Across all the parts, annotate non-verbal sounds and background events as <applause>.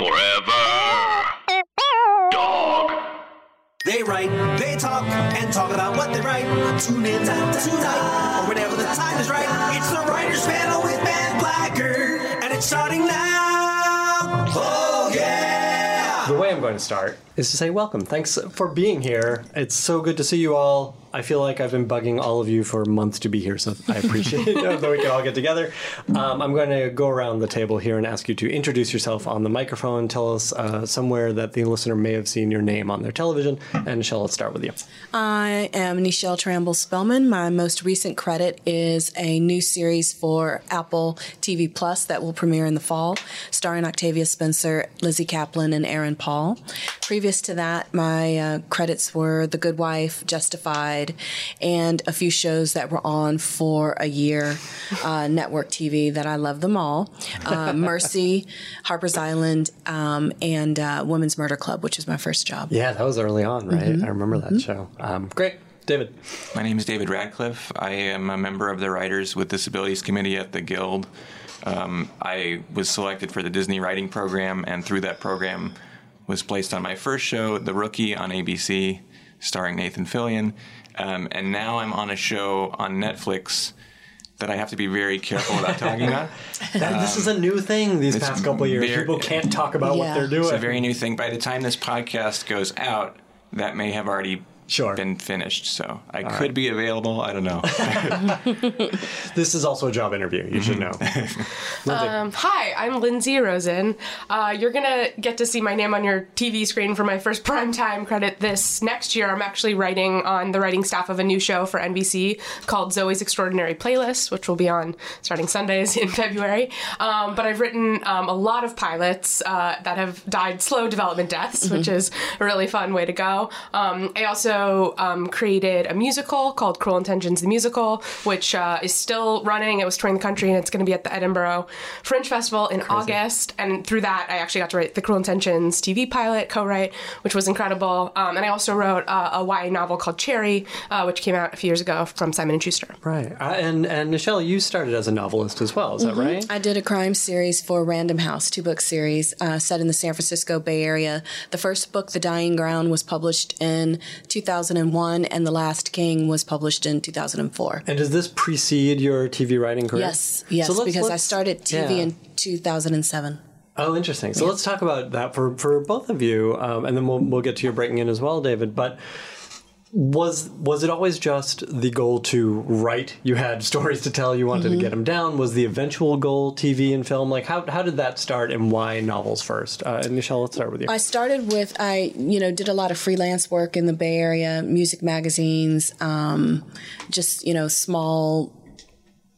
Forever. Dog. They write, they talk, and talk about what they write. Tune in tonight, or whenever the time is right. It's the Writers Panel with Matt Blacker, and it's starting now. Oh, yeah! The way I'm going to start is to say welcome. Thanks for being here. It's so good to see you all. I feel like I've been bugging all of you for months to be here, so I appreciate it <laughs> that we can all get together. Um, I'm going to go around the table here and ask you to introduce yourself on the microphone. Tell us uh, somewhere that the listener may have seen your name on their television. And Shell, let's start with you. I am Nichelle Tramble Spellman. My most recent credit is a new series for Apple TV Plus that will premiere in the fall, starring Octavia Spencer, Lizzy Caplan, and Aaron Paul. Previous to that, my uh, credits were The Good Wife, Justified, and a few shows that were on for a year, uh, network TV that I love them all. Uh, Mercy, Harper's Island, um, and uh, Women's Murder Club, which is my first job. Yeah, that was early on, right? I remember that show. Um, great. David. My name is David Radcliff. I am a member of the Writers with Disabilities Committee at the Guild. Um, I was selected for the Disney Writing Program, and through that program, was placed on my first show, The Rookie, on ABC, starring Nathan Fillion. Um, and now I'm on a show on Netflix that I have to be very careful about talking about. <laughs> That- this is a new thing these past couple of years. very- People can't talk about what they're doing. It's a very new thing. By the time this podcast goes out, that may have already Sure. been finished. So I could be available. I don't know. <laughs> this is also a job interview. You should know. <laughs> Um, hi, I'm Lindsey Rosin. Uh, you're gonna get to see my name on your TV screen for my first <laughs> primetime credit this next year. I'm actually writing on the writing staff of a new show for NBC called Zoey's Extraordinary Playlist, which will be on starting Sundays in February. Um, but I've written um, a lot of pilots uh, that have died slow development deaths, which is a really fun way to go. Um, I also um, created a musical called Cruel Intentions the Musical, which uh, is still running. It was touring the country and it's going to be at the Edinburgh Fringe Festival in August. And through that, I actually got to write the Cruel Intentions TV pilot, co write, which was incredible. Um, and I also wrote uh, a YA novel called Cherry, uh, which came out a few years ago from Simon and Schuster. Right. Uh, and and Nichelle, you started as a novelist as well. Is that right? I did a crime series for Random House, two book series uh, set in the San Francisco Bay Area. The first book, The Dying Ground, was published in 2001, and The Last King was published in 2004. And does this precede your TV writing career? Yes, yes, So let's- because I let's- started TV yeah. in 2007. Oh, interesting. So let's talk about that for, for both of you, um, and then we'll we'll get to your breaking in as well, David. But was was it always just the goal to write? You had <laughs> stories to tell. You wanted Mm-hmm. to get them down. Was the eventual goal TV and film? Like how how did that start, and why novels first? Uh, and Nichelle, let's start with you. I started with I you know did a lot of freelance work in the Bay Area, music magazines, um, just you know small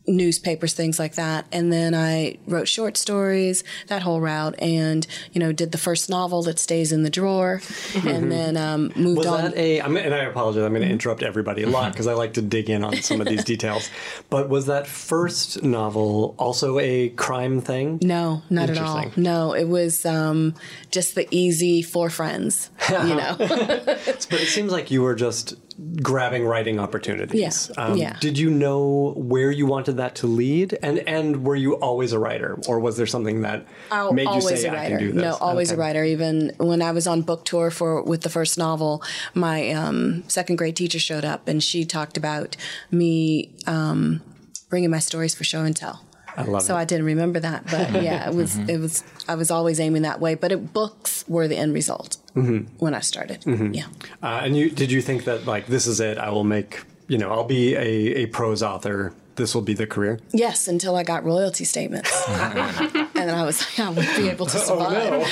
newspapers, things like that. And then I wrote short stories, that whole route, and you know did the first novel that stays in the drawer, and then um, moved Was on. that a? I'm, and I apologize. I'm going to interrupt everybody a lot <laughs> because I like to dig in on some of these details. But was that first novel also a crime thing? no, not at all. No, it was um, just the easy for friends, you <laughs> know. But it seems like you were just grabbing writing opportunities. Um, Yeah, yeah. Did you know where you wanted that to lead, and and were you always a writer, or was there something that Al- made you say a I writer. can do this? No, always Okay. a writer. Even when I was on book tour for with the first novel, my um, second grade teacher showed up and she talked about me um, bringing my stories for show and tell. I love So it. I didn't remember that, but yeah, it was it was I was always aiming that way. But it, books were the end result Mm-hmm. when I started. Yeah. Uh, and you did you think that like this is it? I will make you know I'll be a, a prose author. This will be the career. Yes, until I got royalty statements, <laughs> and then I was like, I won't be able to <laughs> survive.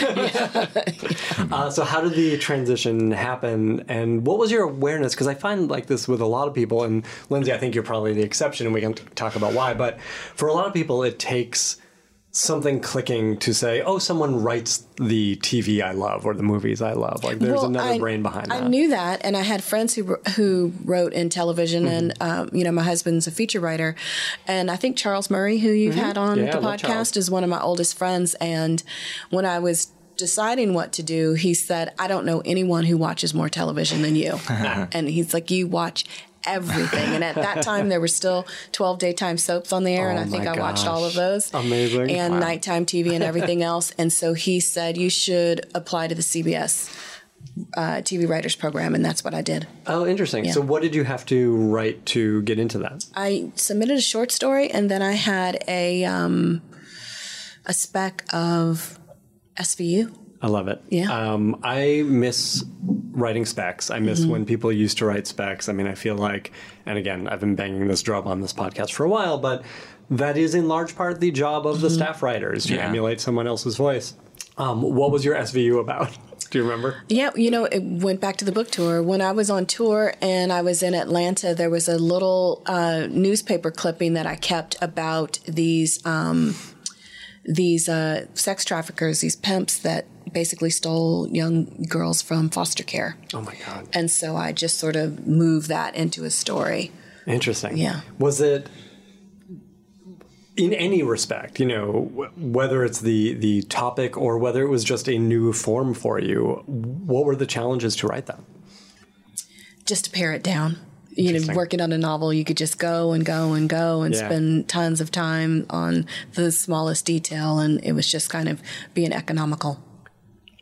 <laughs> Uh, so how did the transition happen, and what was your awareness? Because I find like this with a lot of people, and Lindsey, I think you're probably the exception, and we can t- talk about why. But for a lot of people, it takes something clicking to say, "Oh, someone writes the TV I love or the movies I love." Like there's Well, another I- brain behind that. I knew that, and I had friends who who wrote in television, Mm-hmm. and um, you know, my husband's a feature writer, and I think Charles Murray, who you've had on Mm-hmm. Yeah, the podcast, is one of my oldest friends. And when I was deciding what to do, he said, "I don't know anyone who watches more television than you," <laughs> and he's like, "You watch." Everything. And at that <laughs> time, there were still 12 daytime soaps on the air, and Oh I think I watched all of those. Amazing. And Wow. nighttime TV and everything <laughs> else. And so he said, You should apply to the CBS uh, TV Writers Program. And that's what I did. Oh, interesting. Yeah. So, what did you have to write to get into that? I submitted a short story, and then I had a, um, a spec of SVU. I love it. Yeah. Um, I miss writing specs. I miss Mm-hmm. when people used to write specs. I mean, I feel like, and again, I've been banging this drum on this podcast for a while, but that is in large part the job of the Mm-hmm. staff writers to Yeah. emulate someone else's voice. Um, what was your SVU about? <laughs> Do you remember? Yeah, you know, it went back to the book tour. When I was on tour and I was in Atlanta, there was a little uh, newspaper clipping that I kept about these um, these uh, sex traffickers, these pimps that basically stole young girls from foster care. Oh my God. And so I just sort of moved that into a story. Interesting. Yeah. Was it in any respect, you know, wh- whether it's the the topic or whether it was just a new form for you, what were the challenges to write that? Just to pare it down. You know, working on a novel, you could just go and go and go and Yeah. spend tons of time on the smallest detail, and it was just kind of being economical.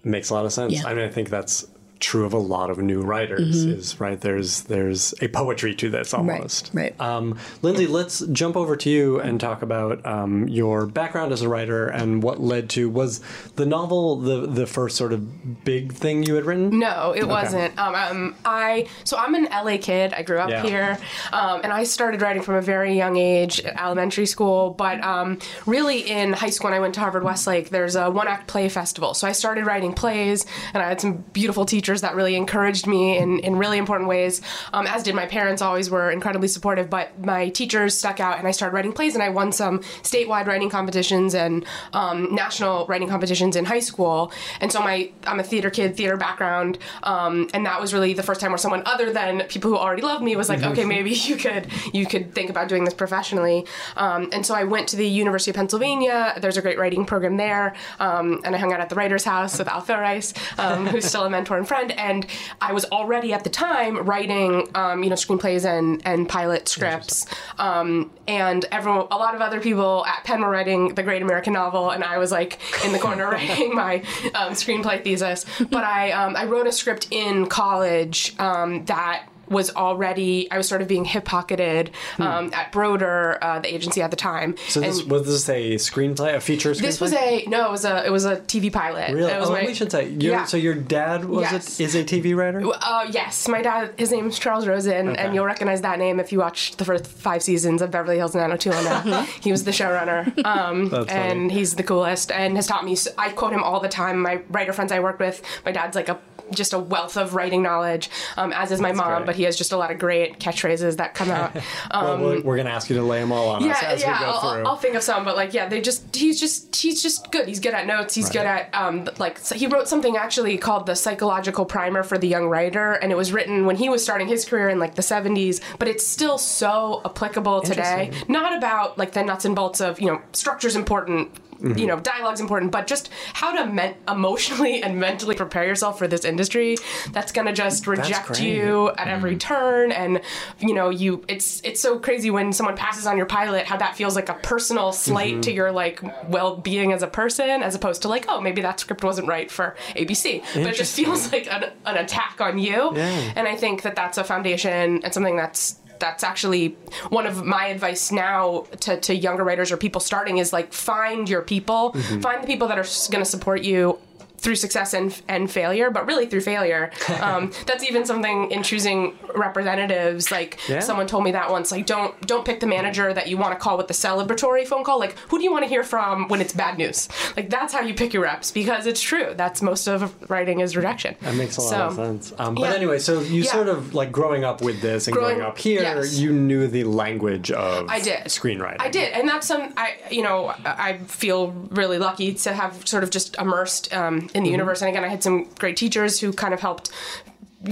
Makes a lot of sense. Yeah. I mean, I think that's true of a lot of new writers. Is right there's there's a poetry to this almost. Mm-hmm. right. Um, Lindsey, let's jump over to you and talk about um, your background as a writer and what led to was the novel the the first sort of big thing you had written. No, it wasn't. Um, um, I so I'm an LA kid. I grew up Yeah. here, um, and I started writing from a very young age at elementary school. But um, really, in high school, when I went to Harvard Westlake, there's a one act play festival. So I started writing plays, and I had some beautiful teachers that really encouraged me in, in really important ways. Um, as did my parents. Always were incredibly supportive. But my teachers stuck out, and I started writing plays, and I won some statewide writing competitions and um, national writing competitions in high school. And so my I'm a theater kid, theater background, um, and that was really the first time where someone other than people who already loved me was like, okay, maybe you could you could think about doing this professionally. Um, and so I went to the University of Pennsylvania. There's a great writing program there, um, and I hung out at the Writers House with Al Filreis, um, who's still a mentor and friend. And I was already at the time writing, um, you know, screenplays and and pilot scripts. Um, and everyone, a lot of other people at Penn were writing the Great American Novel, and I was like in the corner <laughs> writing my um, screenplay thesis. But I um, I wrote a script in college um, that was already I was sort of being hip pocketed um, at Broder, uh, the agency at the time. Hmm. So this And was this a screenplay, a feature screenplay? this was a no, it was a it was a TV pilot. Really? It was oh, my- we should say. Your, Yeah. So your dad was Yes. it? Is a TV writer? Uh, yes, my dad. His name's Charles Rosin, Okay. and you'll recognize that name if you watched the first five seasons of Beverly Hills 90210. <laughs> he was the showrunner, um, <laughs> That's funny. and he's the coolest, and has taught me. I quote him all the time. My writer friends I work with, my dad's like a just a wealth of writing knowledge, um, as is my mom. great. But he has just a lot of great catchphrases that come out. <laughs> well, we're, to ask you to lay them all on us um, yeah, as yeah. we go I'll, through. I'll- I'll think of some, but like, yeah, they just he's just he's just good. He's good at notes. He's good at um like so he wrote something actually called the psychological primer for the young writer, and it was written when he was starting his career in like the '70s, but it's still so applicable today. Not about like the nuts and bolts of you know structure's important. Mm-hmm. You know, dialogue's important, but just how to men- emotionally and mentally prepare yourself for this industry that's gonna just reject you at every Mm-hmm. turn and you know you it's it's so crazy when someone passes on your pilot how that feels like a personal slight Mm-hmm. to your like well-being as a person as opposed to like oh maybe that script wasn't right for abc but it just feels like an, an attack on you Yeah. and i think that that's a foundation and something that's that's actually one of my advice now to, to younger writers or people starting is like find your people Mm-hmm. find the people that are going to support you through success and, and failure but really through failure <laughs> um, that's even something in choosing representatives like Yeah. someone told me that once like don't don't pick the manager that you want to call with the celebratory phone call like who do you want to hear from when it's bad news like that's how you pick your reps because it's true that's most of writing is rejection That makes a lot So- of sense. Um, but yeah. anyway, so you Yeah. sort of like growing up with this and Growing- growing up here, yes. you knew the language of I did screenwriting. I did, and that's some. I you know I feel really lucky to have sort of just immersed um. In the universe. And again, I had some great teachers who kind of helped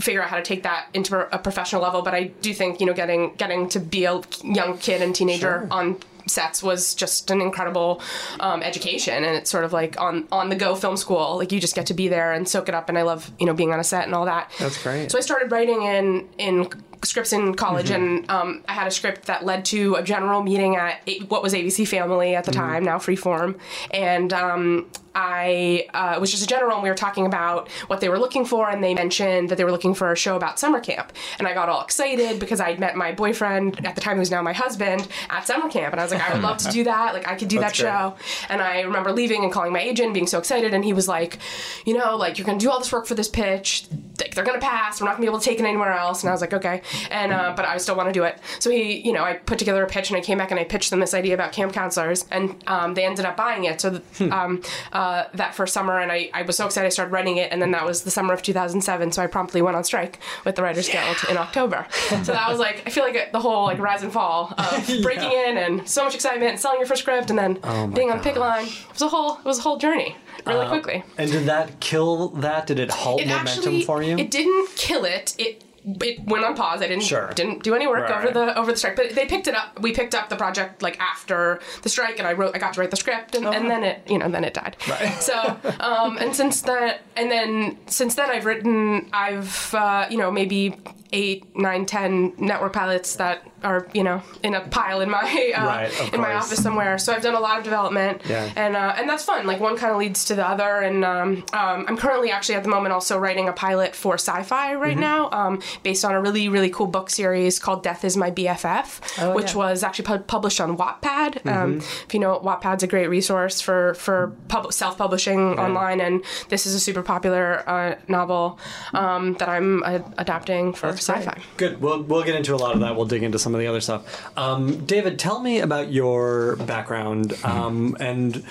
figure out how to take that into a professional level. But I do think you know getting getting to be a young kid and teenager Sure. on sets was just an incredible um, education and it's sort of like on on the go film school like you just get to be there and soak it up and i love you know being on a set and all that That's great. so i started writing in in scripts in college, and um, I had a script that led to a general meeting at A- what was ABC Family at the time, now Freeform, and um, I uh, it was just a general, and we were talking about what they were looking for, and they mentioned that they were looking for a show about summer camp, and I got all excited because I'd met my boyfriend at the time, who's now my husband, at summer camp, and I was like, I would love to do that, like I could do That's that great. show, and I remember leaving and calling my agent, being so excited, and he was like, you know, like you're gonna do all this work for this pitch, like, they're gonna pass, we're not gonna be able to take it anywhere else, and I was like, okay, and uh, but I still want to do it. So he, you know, I put together a pitch, and I came back and I pitched them this idea about camp counselors, and um, they ended up buying it. So th- um, uh, that first summer, and I, I was so excited, I started writing it, and then that was the summer of 2007. So I promptly went on strike with the Writers Guild in October. so that was like, I feel like the whole like rise and fall of <laughs> breaking in, and so much excitement, and selling your first script, and then being on the pick line. It was a whole, it was a whole journey, really quickly. And did that kill that? Did it halt It momentum actually, for you? it didn't kill it. It it went on pause. I didn't Sure. didn't do any work Right, over the over the strike, but they picked it up. We picked up the project like after the strike, and I wrote. I got to write the script, and, and then it you know then it died. Right. So um, and since then and then since then I've written I've uh, you know maybe eight nine ten network pilots that are you know in a pile in my <laughs> uh, Right, in my office somewhere. So I've done a lot of development, Yeah. and uh, and that's fun. Like one kind of leads to the other, and um, um, I'm currently actually at the moment also writing a pilot for Syfy right Mm-hmm. now, um, based on a really really cool book series called Death Is My BFF, which yeah. was actually pu- published on Wattpad. Um, Mm-hmm. if you know, Wattpad's a great resource for for pub- self-publishing online, and this is a super popular uh, novel um, that I'm uh, adapting for Syfy. Good. We'll we'll get into a lot of that. We'll dig into some of the other stuff. Um, David, tell me about your background um, and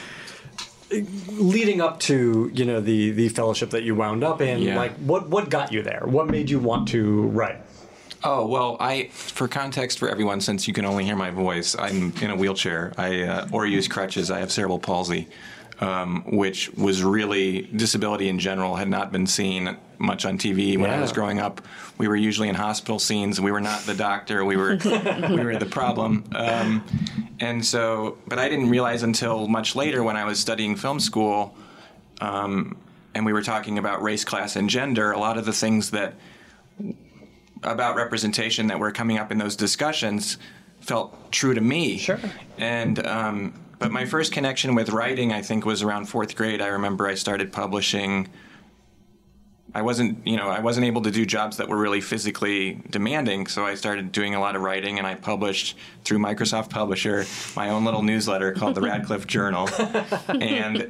leading up to you know the the fellowship that you wound up in. Yeah. Like what what got you there? What made you want to write? Oh well, I for context for everyone, since you can only hear my voice, I'm in a wheelchair. I uh, or use crutches. I have cerebral palsy, um, which was really disability in general had not been seen much on TV when I was growing up. We were usually in hospital scenes. We were not the doctor. We were we were the problem. Um, and so, but I didn't realize until much later when I was studying film school, um, and we were talking about race, class, and gender. A lot of the things that about representation that were coming up in those discussions felt true to me. Sure. And um, but my first connection with writing, I think, was around fourth grade. I remember I started publishing. I wasn't, you know, I wasn't able to do jobs that were really physically demanding, so I started doing a lot of writing, and I published through Microsoft Publisher my own little newsletter called the <laughs> Radcliff Journal, and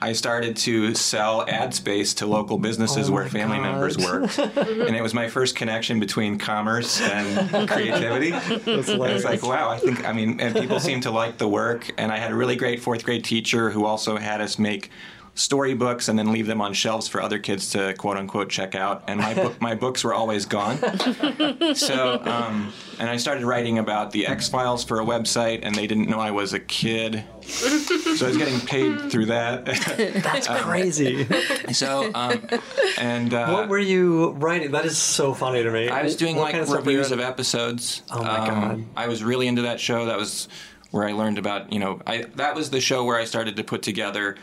I started to sell ad space to local businesses Oh where family God. members worked, and it was my first connection between commerce and <laughs> creativity. That's I was like, wow, I think, I mean, and people seem to like the work. And I had a really great fourth grade teacher who also had us make storybooks and then leave them on shelves for other kids to quote unquote check out. And my book, my books were always gone. <laughs> So, um, and I started writing about the X Files for a website, and they didn't know I was a kid. So I was getting paid through that. <laughs> That's <laughs> crazy. so, um, and uh, what were you writing? That is so funny to me. I was doing What like kind of stuff were you reviews of episodes. Oh my Um, God. I was really into that show. That was where I learned about you know I that was the show where I started to put together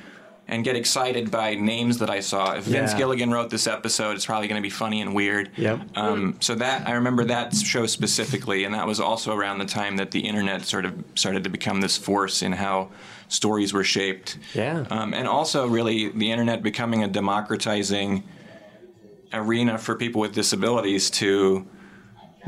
and get excited by names that I saw. If Vince Yeah. Gilligan wrote this episode, it's probably going to be funny and weird. Yep. Um, so that I remember that show specifically, and that was also around the time that the internet sort of started to become this force in how stories were shaped. Yeah. Um, and also, really, the internet becoming a democratizing arena for people with disabilities to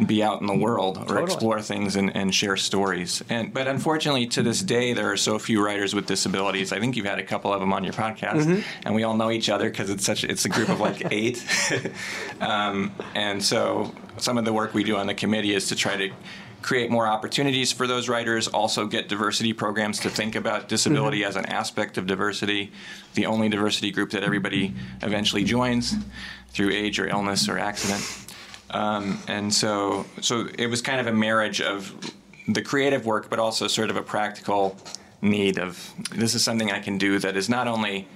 be out in the world or Totally. explore things and, and share stories. And but unfortunately, to this day, there are so few writers with disabilities. I think you've had a couple of them on your podcast, Mm-hmm. and we all know each other because it's such it's a group of like <laughs> eight. <laughs> um, and so some of the work we do on the committee is to try to create more opportunities for those writers also get diversity programs to think about disability Mm-hmm. as an aspect of diversity the only diversity group that everybody eventually joins through age or illness or accident um, and so so it was kind of a marriage of the creative work but also sort of a practical need of this is something i can do that is not only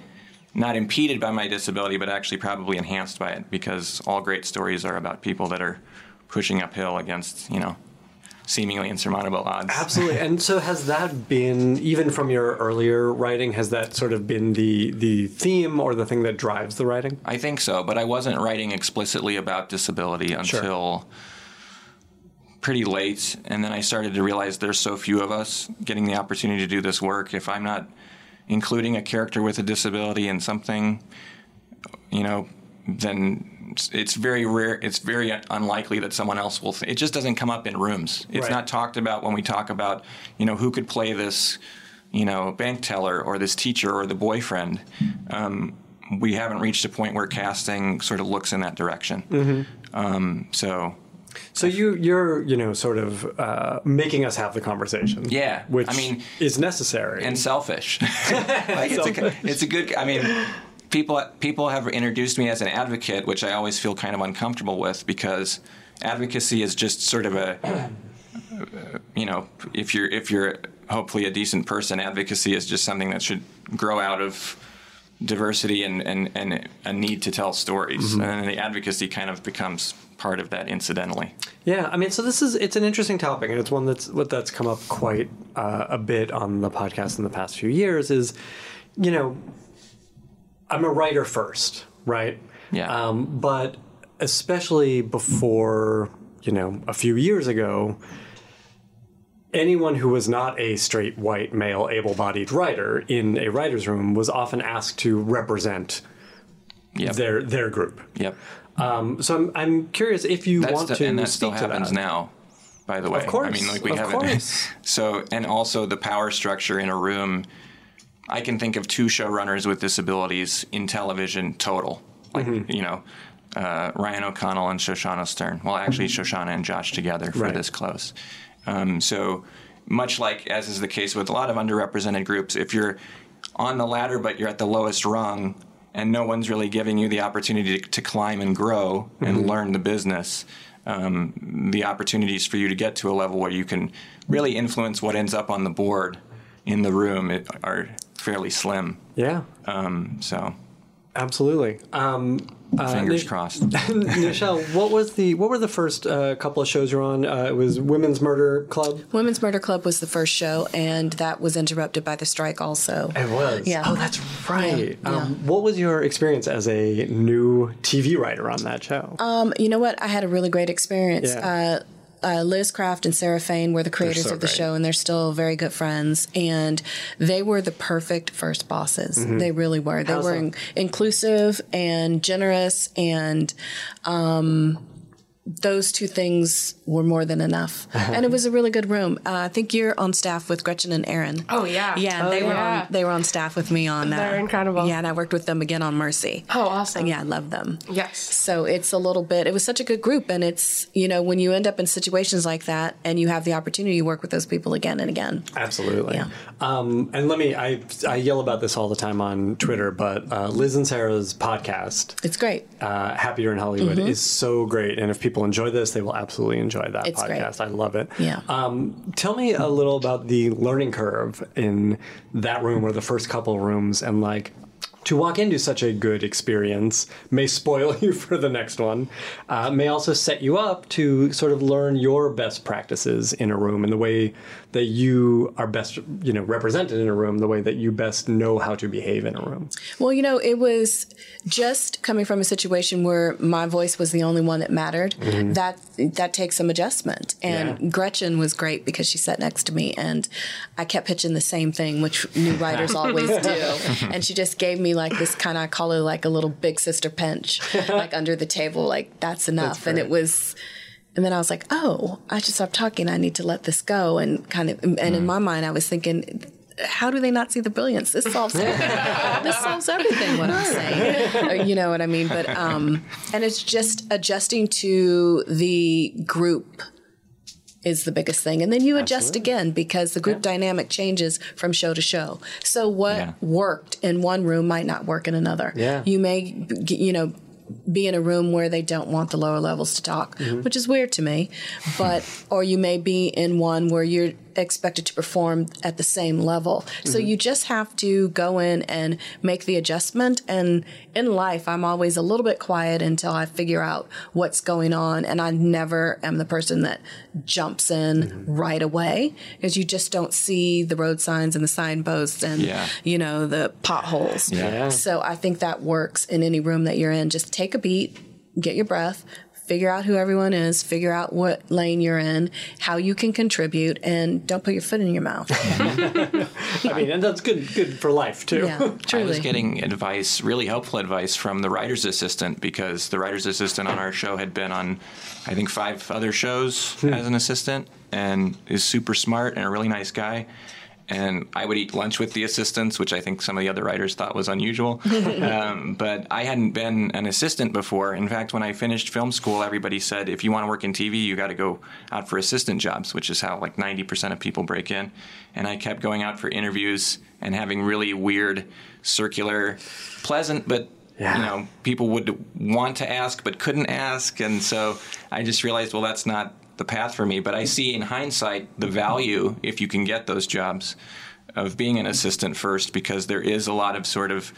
not impeded by my disability but actually probably enhanced by it because all great stories are about people that are pushing uphill against you know seemingly insurmountable odds Absolutely. And so has that been even from your earlier writing has that sort of been the the theme or the thing that drives the writing? I think so, but I wasn't writing explicitly about disability until pretty late, and then I started to realize there's so few of us getting the opportunity to do this work. If I'm not including a character with a disability in something, you know, then it's- it's very rare. It's very unlikely that someone else will. Th- it just doesn't come up in rooms. It's Right. not talked about when we talk about, you know, who could play this, you know, bank teller or this teacher or the boyfriend. Um, we haven't reached a point where casting sort of looks in that direction. Mm-hmm. Um, so So you you're you know sort of uh, making us have the conversation. Yeah, which I mean- is necessary. and selfish. <laughs> like it's, a, it's a good. I mean, people people have introduced me as an advocate, which I always feel kind of uncomfortable with because advocacy is just sort of a. You know, if you're if you're hopefully a decent person, advocacy is just something that should grow out of diversity and, and, and a need to tell stories, and then the advocacy kind of becomes part of that incidentally. Yeah, I mean, so this is it's an interesting topic, and it's one that's what that's come up quite uh, a bit on the podcast in the past few years. Is you know, I'm a writer first, right? Yeah. Um, but especially before you know a few years ago, anyone who was not a straight white male able-bodied writer in a writer's room was often asked to represent Yep. their their group. Yep. Um, so I'm, I'm curious if you That's want the- to and that still happens that. now by the way Of course, i mean like we of haven't course. <laughs> so and also the power structure in a room i can think of two showrunners with disabilities in television total. Like Mm-hmm. you know uh, ryan o'connell and shoshannah stern. Well actually shoshannah and josh together for Right. this close. Um, so much like as is the case with a lot of underrepresented groups if you're on the ladder but you're at the lowest rung and no one's really giving you the opportunity to, to climb and grow and learn the business um, the opportunities for you to get to a level where you can really influence what ends up on the board in the room it, are fairly slim Yeah, um, so absolutely. Um, uh, fingers Nish- crossed <laughs> Nichelle, what was the what were the first uh, couple of shows you're on? Uh, it was Women's Murder Club. Women's Murder Club was the first show, and that was interrupted by the strike also. It was. Yeah. Oh, that's right. Yeah, Um, what was your experience as a new TV writer on that show? Um, you know what? I had a really great experience. Yeah. Uh, Liz Craft and Sarah Fain were the creators so of the great. show, and they're still very good friends. And they were the perfect first bosses. They really were. They Mm-hmm. How's were in- inclusive and generous, and um, those two things were more than enough. <laughs> and it was a really good room. Uh, I think you're on staff with Gretchen and Aaron. Oh yeah. Yeah, they were on. They were on staff with me on. They're uh, incredible. Yeah, and I worked with them again on Mercy. Oh, awesome. Yeah, I love them. Yes. So it's a little bit, it was such a good group. And it's, you know, when you end up in situations like that and you have the opportunity to work with those people again and again. Absolutely. Yeah. Um, and let me, I, I yell about this all the time on Twitter, but uh, Liz and Sarah's podcast, It's great. uh, Happier in Hollywood, is so great. And if people enjoy this, they will absolutely enjoy that. It's great. podcast. I love it. Yeah. Um, tell me a little about the learning curve in that room or the first couple rooms and like, to walk into such a good experience may spoil <laughs> you for the next one, uh, may also set you up to sort of learn your best practices in a room and the way that you are best, you know, represented in a room, the way that you best know how to behave in a room. Well, you know, it was just coming from a situation where my voice was the only one that mattered. Mm-hmm. That that takes some adjustment. And Yeah. Gretchen was great because she sat next to me, and I kept pitching the same thing, which new writers always do. <laughs> And she just gave me like this kind of I call it like a little big sister pinch, <laughs> like under the table, like that's enough. and it was. And then I was like, oh, I should stop talking. I need to let this go. And kind of, and in my mind, I was thinking, how do they not see the brilliance? This solves everything. <laughs> this solves everything. What I'm saying, you know what I mean? But um, and it's just adjusting to the group is the biggest thing, and then you adjust again because the group dynamic changes from show to show. So what Yeah. worked in one room might not work in another. Yeah. you may, you know. Be in a room where they don't want the lower levels to talk, mm-hmm. which is weird to me. But, or you may be in one where you're expected to perform at the same level. So mm-hmm. you just have to go in and make the adjustment. And in life, I'm always a little bit quiet until I figure out what's going on. And I never am the person that jumps in mm-hmm. right away because you just don't see the road signs and the signposts and, Yeah. you know, the potholes. Yeah. So I think that works in any room that you're in. Just take a beat, get your breath. Figure out who everyone is, figure out what lane you're in, how you can contribute, and don't put your foot in your mouth. <laughs> I mean, and that's good good for life too. yeah, <laughs> I was getting advice, really helpful advice from the writer's assistant because the writer's assistant on our show had been on, I think, five other shows hmm. as an assistant and is super smart and a really nice guy. And I would eat lunch with the assistants, which I think some of the other writers thought was unusual. <laughs> um, but I hadn't been an assistant before. In fact, when I finished film school, everybody said, if you want to work in TV, you got to go out for assistant jobs, which is how like 90% of people break in. And I kept going out for interviews and having really weird, circular, pleasant, but Yeah. you know, people would want to ask but couldn't ask. And so I just realized, well, that's not the path for me. But I see in hindsight the value, if you can get those jobs, of being an assistant first, because there is a lot of sort of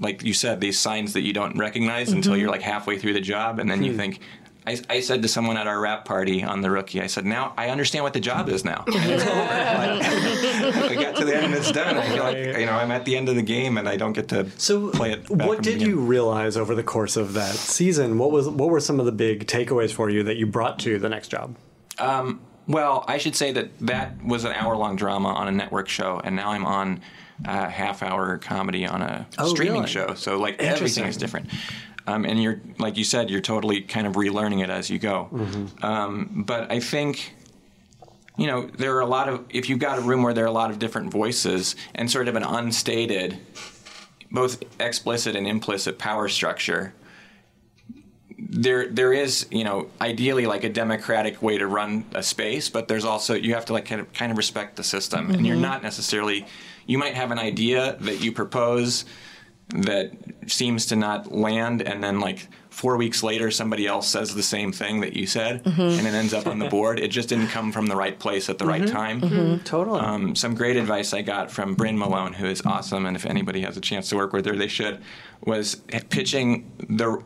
like you said, these signs that you don't recognize until mm-hmm. you're like halfway through the job, and then you hmm. think. I, I said to someone at our wrap party on the rookie, I said, "Now I understand what the job is now. And it's over. Like, we got to the end and it's done. I feel like you know I'm at the end of the game, and I don't get to So, play it. Back what did you realize over the course of that season? What was what were some of the big takeaways for you that you brought to the next job? Um, well, I should say that that was an hour-long drama on a network show, and now I'm on a half-hour comedy on a Oh, streaming really? show. So like everything is different. Um, and you're like you said, you're totally kind of relearning it as you go. Mm-hmm. Um, but I think. You know, there are a lot of, if you've got a room where there are a lot of different voices and sort of an unstated, both explicit and implicit power structure, there there is you know ideally like a democratic way to run a space but there's also you have to like kind of kind of respect the system and you're not necessarily you might have an idea that you propose that seems to not land and then like four weeks later somebody else says the same thing that you said mm-hmm. and it ends up on the <laughs> board it just didn't come from the right place at the right mm-hmm. time mm-hmm. Totally. um, some great advice I got from Bryn Malone, who is awesome, and if anybody has a chance to work with her, they should. Was pitching the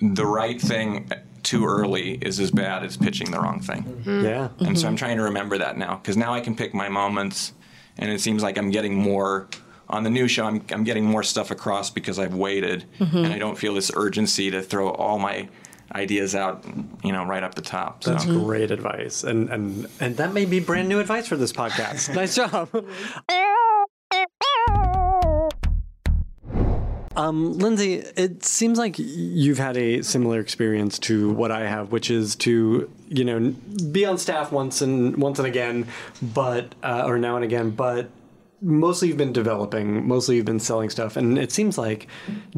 the right thing too early is as bad as pitching the wrong thing. yeah. And so I'm trying to remember that now because now I can pick my moments, and it seems like I'm getting more. On the new show, I'm, I'm getting more stuff across because I've waited, and I don't feel this urgency to throw all my ideas out, you know, right up the top. So. That's great advice, and and and that may be brand new advice for this podcast. <laughs> nice job. Um, Lindsey, it seems like you've had a similar experience to what I have, which is to you know be on staff once and once and again, but uh, or now and again, but mostly you've been developing, mostly you've been selling stuff, and it seems like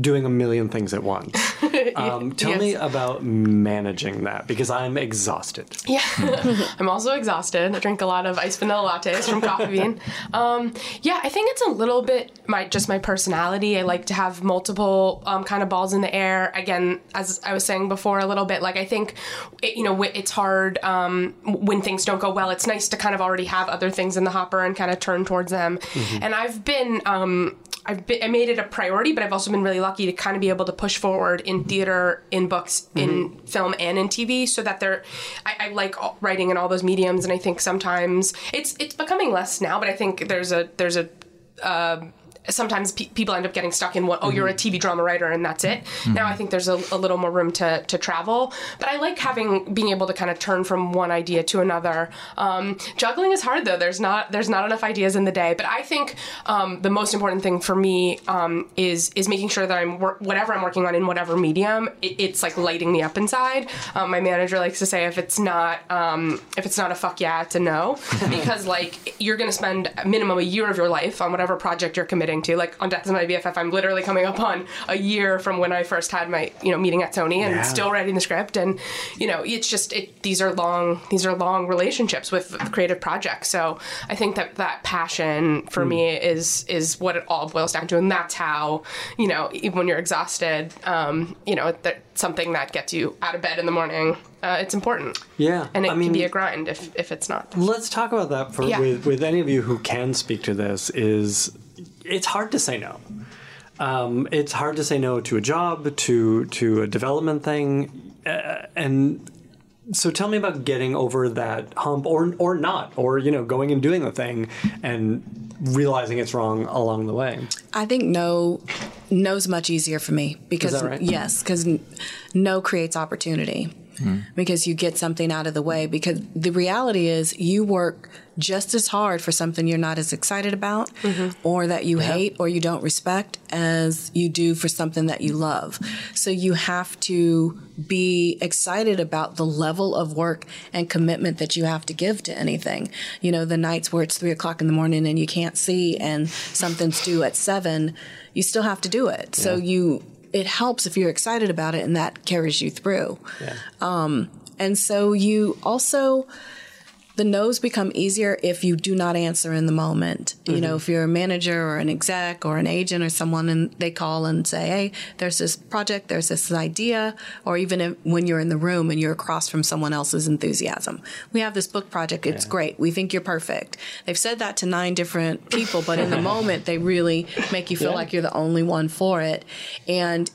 doing a million things at once. <laughs> Um, tell me about managing that because I'm exhausted. Yeah, <laughs> I'm also exhausted. I drink a lot of iced vanilla lattes from Coffee Bean. Um, yeah, I think it's a little bit my just my personality. I like to have multiple um, kind of balls in the air. Again, as I was saying before, a little bit like I think it, you know it's hard um, when things don't go well. It's nice to kind of already have other things in the hopper and kind of turn towards them. And I've been. Um, I've been, I made it a priority, but I've also been really lucky to kind of be able to push forward in theater, in books, in film, and in TV, so that they're. I, I like all- writing in all those mediums, and I think sometimes it's it's becoming less now, but I think there's a there's a. Uh, Sometimes pe- people end up getting stuck in what oh you're a TV drama writer and that's it. Now I think there's a, a little more room to, to travel, but I like having being able to kind of turn from one idea to another. Um, juggling is hard though. There's not there's not enough ideas in the day, but I think um, the most important thing for me um, is is making sure that I'm wor- whatever I'm working on in whatever medium, it, it's like lighting me up inside. Um, my manager likes to say if it's not um, if it's not a fuck yeah, it's a no, <laughs> because like you're gonna spend a minimum a year of your life on whatever project you're committing to. Like on Death is My BFF, I'm literally coming up on a year from when I first had my you know meeting at Sony and Yeah. still writing the script, and you know it's just it, these are long these are long relationships with creative projects. So I think that that passion for me is is what it all boils down to, and that's how you know even when you're exhausted, um, you know that something that gets you out of bed in the morning. Uh, it's important. Yeah, and it I mean- can be a grind if if it's not. Let's talk about that for Yeah. with, with any of you who can speak to this. Is it's hard to say no. Um, it's hard to say no to a job, to to a development thing, uh, and so tell me about getting over that hump, or or not, or you know, going and doing the thing and realizing it's wrong along the way. I think no no's much easier for me because right? yes, because no creates opportunity. Hmm. Because you get something out of the way. Because the reality is, you work just as hard for something you're not as excited about, mm-hmm. or that you hate, or you don't respect, as you do for something that you love. So you have to be excited about the level of work and commitment that you have to give to anything. You know, the nights where it's three o'clock in the morning and you can't see, and something's due at seven, you still have to do it. So you it helps if you're excited about it and that carries you through. Um, and so you also the no's become easier if you do not answer in the moment. You mm-hmm. know, if you're a manager or an exec or an agent or someone and they call and say, "Hey, there's this project, there's this idea," or even if, when you're in the room and you're across from someone else's enthusiasm. We have this book project, it's great. We think you're perfect. They've said that to nine different people, but in the <laughs> moment they really make you feel Yeah. like you're the only one for it. And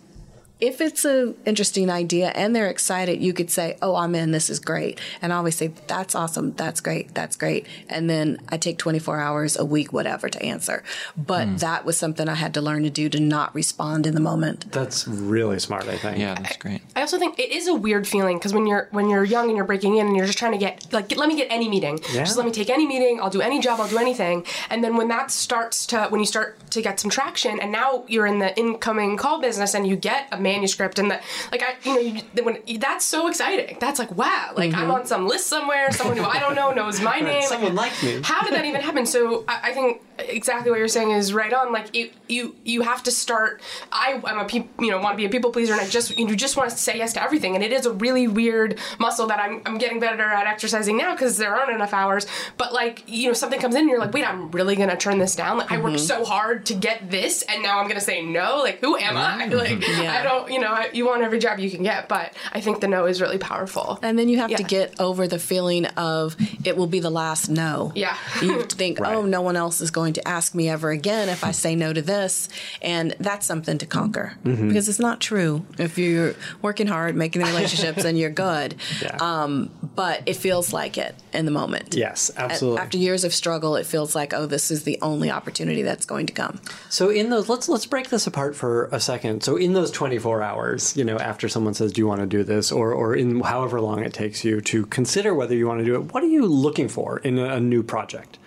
if it's an interesting idea and they're excited, you could say, "Oh, I'm in. This is great." And I always say, "That's awesome. That's great. That's great." And then I take 24 hours a week, whatever, to answer. But hmm. that was something I had to learn to do to not respond in the moment. That's really smart, I think. Yeah, that's great. I also think it is a weird feeling because when you're when you're young and you're breaking in and you're just trying to get like get, let me get any meeting, Yeah. just let me take any meeting, I'll do any job, I'll do anything, and then when that starts to when you start to get some traction and now you're in the incoming call business and you get a manuscript and that like I you know you, when that's so exciting that's like wow like I'm mm-hmm. on some list somewhere someone who I don't know knows my <laughs> name Someone like, me. how did that even happen? So I, I think exactly what you're saying is right on. Like you, you, you have to start. I, I'm a peop, you know, want to be a people pleaser, and I just, you just want to say yes to everything. And it is a really weird muscle that I'm, I'm getting better at exercising now because there aren't enough hours. But like, you know, something comes in, and you're like, wait, I'm really gonna turn this down. Like I worked mm-hmm. so hard to get this, and now I'm gonna say no. Like who am I? Like <laughs> Yeah. I don't, you know, I, you want every job you can get, but I think the no is really powerful. And then you have to get over the feeling of it will be the last no. Yeah. you think, <laughs> Right. oh, no one else is going to ask me ever again if I say no to this. And that's something to conquer Mm-hmm. because it's not true. If you're working hard, making the relationships, and you're good. <laughs> Yeah. Um, but it feels like it in the moment. Yes, A- absolutely. After years of struggle, it feels like, oh, this is the only opportunity that's going to come. So in those, let's let's break this apart for a second. So in those 24 hours, you know, after someone says, "Do you want to do this?" or or in however long it takes you to consider whether you want to do it, what are you looking for in a, a new project?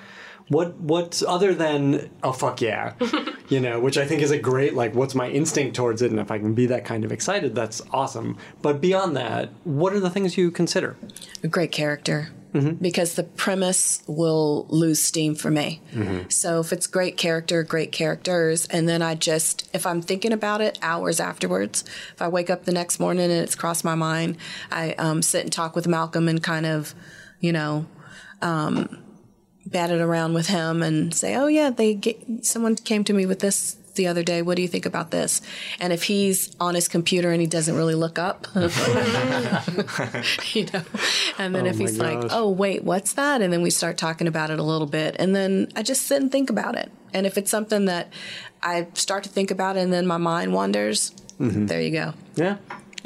What what other than oh fuck yeah, <laughs> you know, which I think is a great like what's my instinct towards it, and if I can be that kind of excited, that's awesome. But beyond that, what are the things you consider? a great character Mm-hmm. because the premise will lose steam for me. Mm-hmm. So if it's great character, great characters, and then I just, if I'm thinking about it hours afterwards, if I wake up the next morning and it's crossed my mind, I um, sit and talk with Malcolm and kind of, you know, um, bat it around with him and say, "Oh yeah, they get, someone came to me with this." The other day, what do you think about this? And if he's on his computer and he doesn't really look up, <laughs> you know. And then Oh if he's my like, "Oh, wait, what's that?" and then we start talking about it a little bit, and then I just sit and think about it. And if it's something that I start to think about, and then my mind wanders, Mm-hmm. there you go. Yeah,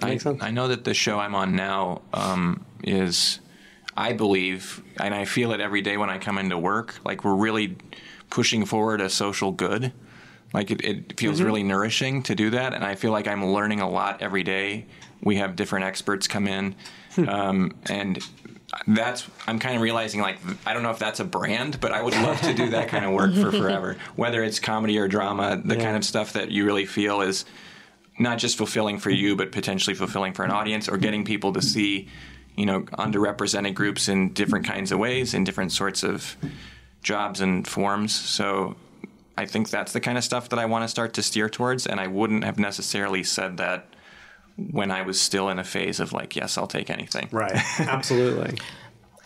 I, makes sense. I know that the show I'm on now um, is, I believe, and I feel it every day when I come into work, like we're really pushing forward a social good. Like it, it feels mm-hmm. really nourishing to do that, and I feel like I'm learning a lot every day. We have different experts come in, hmm. um, and that's I'm kind of realizing like I don't know if that's a brand, but I would love to do that kind of work for <laughs> forever. Whether it's comedy or drama, the Yeah. kind of stuff that you really feel is not just fulfilling for mm-hmm. you, but potentially fulfilling for an audience, or getting people to see, you know, underrepresented groups in different kinds of ways, in different sorts of jobs and forms. So I think that's the kind of stuff that I want to start to steer towards, and I wouldn't have necessarily said that when I was still in a phase of like, yes, I'll take anything. Right, <laughs> absolutely.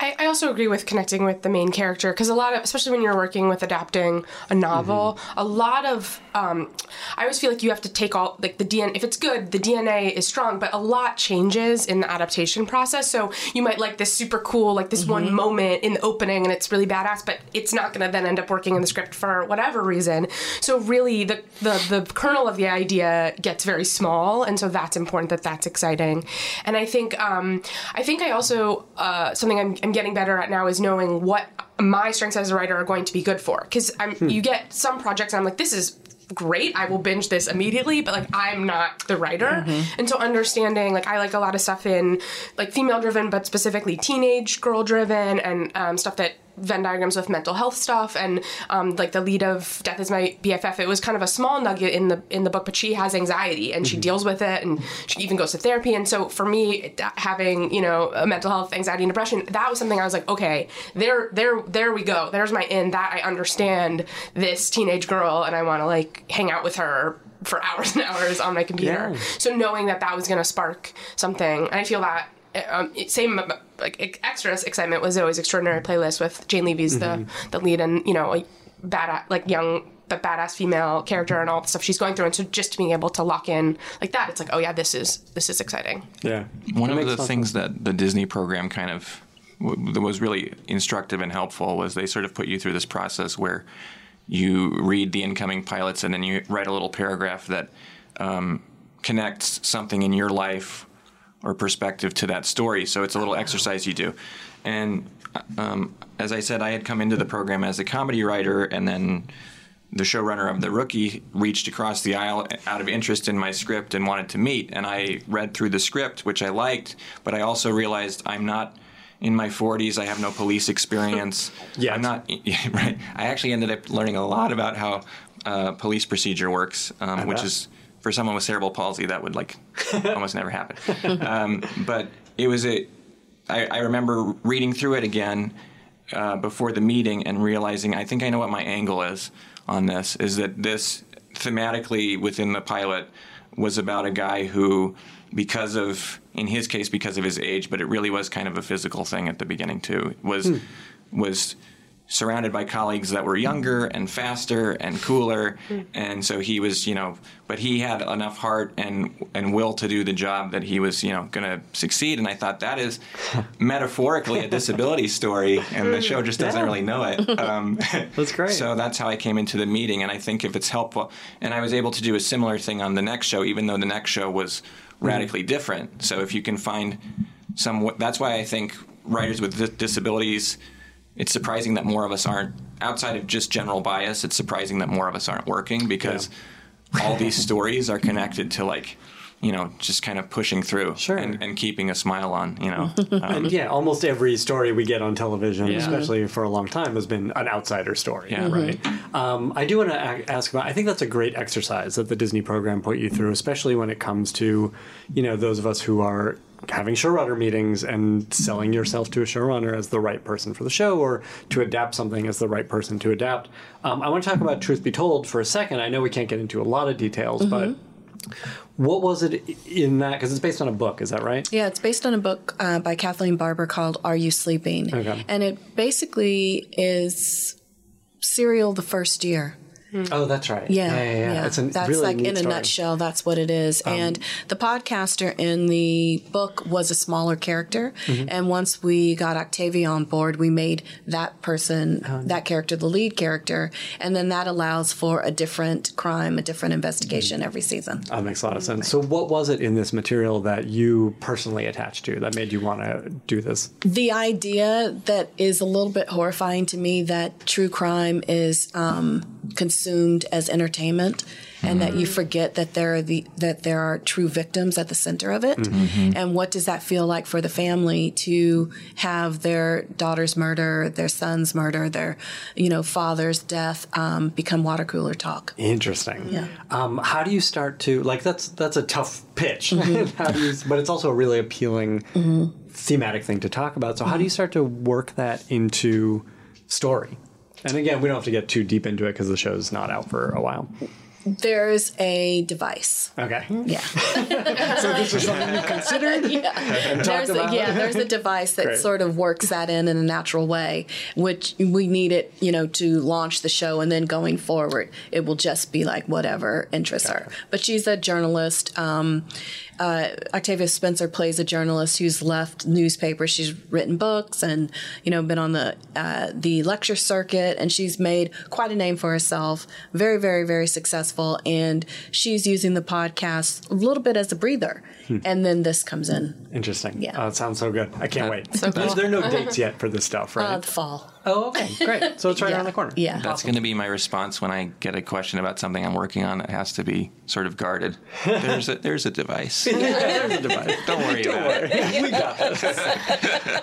I, I also agree with connecting with the main character because a lot of, especially when you're working with adapting a novel, a lot of, um, I always feel like you have to take all like the DNA. If it's good, the DNA is strong, but a lot changes in the adaptation process. So you might like this super cool, like this one moment in the opening, and it's really badass, but it's not going to then end up working in the script for whatever reason. So really, the the the kernel of the idea gets very small, and so that's important that that's exciting. And I think um, I think I also uh, something I'm, I'm getting better at now is knowing what my strengths as a writer are going to be good for because I'm you get some projects and I'm like this is great. I will binge this immediately, but like I'm not the writer. And so understanding like I like a lot of stuff in like female driven, but specifically teenage girl driven and um, stuff that Venn diagrams with mental health stuff and um, like the lead of Death is My BFF. It was kind of a small nugget in the in the book, but she has anxiety and she deals with it and she even goes to therapy. And so for me, having you know a mental health, anxiety, and depression, that was something I was like, okay, there, there, there we go. There's my in. That I understand this teenage girl and I want to like hang out with her for <laughs> hours and hours on my computer. Yeah. So knowing that that was going to spark something, and I feel that um, same like extra excitement was always extraordinary playlist with Jane Levy's the the lead and you know a bad like young but badass female character and all the stuff she's going through, and so just being able to lock in like that, it's like oh yeah, this is this is exciting. Yeah. One That of the sense. things that the Disney program kind of w- that was really instructive and helpful was they sort of put you through this process where you read the incoming pilots and then you write a little paragraph that um, connects something in your life or perspective to that story. So it's a little exercise you do. And um, as I said, I had come into the program as a comedy writer, and then the showrunner of The Rookie reached across the aisle out of interest in my script and wanted to meet. And I read through the script, which I liked, but I also realized I'm not in my 40s. I have no police experience. <laughs> Yet. I'm not, <laughs> right. I actually ended up learning a lot about how uh, police procedure works, um, which is for someone with cerebral palsy, that would like <laughs> almost never happen. Um, but it was a, I, I remember reading through it again uh, before the meeting and realizing I think I know what my angle is on this. Is that this thematically within the pilot was about a guy who, because of in his case because of his age, but it really was kind of a physical thing at the beginning too. Was was surrounded by colleagues that were younger and faster and cooler. And so he was you know but he had enough heart and and will to do the job that he was you know going to succeed. And i thought that is <laughs> metaphorically a disability story and the show just doesn't Yeah. really know it. <laughs> Um, <laughs> That's great. so that's how i came into the meeting. And i think if it's helpful and i was able to do a similar thing on the next show even though the next show was radically different. So if you can find some that's why i think writers with disabilities it's surprising that more of us aren't outside of just general bias it's surprising that more of us aren't working because all these stories are connected to like you know just kind of pushing through Sure. and, and keeping a smile on you know <laughs> um, And yeah, almost every story we get on television, Yeah. especially for a long time, has been an outsider story. Yeah. Right. Um, I do want to ask about. I think that's a great exercise that the Disney program put you through, especially when it comes to, you know, those of us who are having showrunner meetings and selling yourself to a showrunner as the right person for the show, or to adapt something as the right person to adapt. Um, I want to talk about Truth Be Told for a second. I know we can't get into a lot of details, but. What was it in that? Because it's based on a book, is that right? Yeah, it's based on a book uh, by Kathleen Barber called Are You Sleeping? Okay. And it basically is serial the first year. Oh, that's right. Yeah, yeah, yeah. yeah. It's a that's really like in a story. Um, nutshell. That's what it is. and the podcaster in the book was a smaller character, Mm-hmm. and once we got Octavia on board, we made that person, Oh, that character, the lead character, and then that allows for a different crime, a different investigation Mm-hmm. every season. That makes a lot of sense. So, what was it in this material that you personally attached to that made you want to do this? the idea that is a little bit horrifying to me that true crime is um, consumed as entertainment and that you forget that there are the that there are true victims at the center of it and what does that feel like for the family to have their daughter's murder their son's murder their you know father's death um, become water cooler talk Interesting. Yeah. Um, how do you start to like? That's that's a tough pitch. Mm-hmm. <laughs> you, but it's also a really appealing thematic thing to talk about. So, how Mm-hmm. do you start to work that into story? And again, we don't have to get too deep into it because the show's not out for a while. There's a device Okay. yeah <laughs> So this is something you considered. <laughs> there's a, about yeah, there's a device that Great. sort of works that in in a natural way, which we need it, you know, to launch the show, and then going forward, it will just be like whatever interests her. But she's a journalist. Um, uh, Octavia Spencer plays a journalist who's left newspapers. She's written books and you know been on the uh, the lecture circuit, and she's made quite a name for herself. Very, very, very successful, and she's using the podcast a little bit as a breather. And then this comes in Interesting. Yeah. Oh, it sounds so good. I can't wait. so cool. There are no dates yet for this stuff, <laughs> right? uh, fall. Oh, okay, <laughs> great. So it's right Yeah. around the corner. Yeah. That's going to be my response when I get a question about something I'm working on. It has to be sort of guarded. There's a there's a device. <laughs> There's a device. Don't worry about it. <laughs> we got this.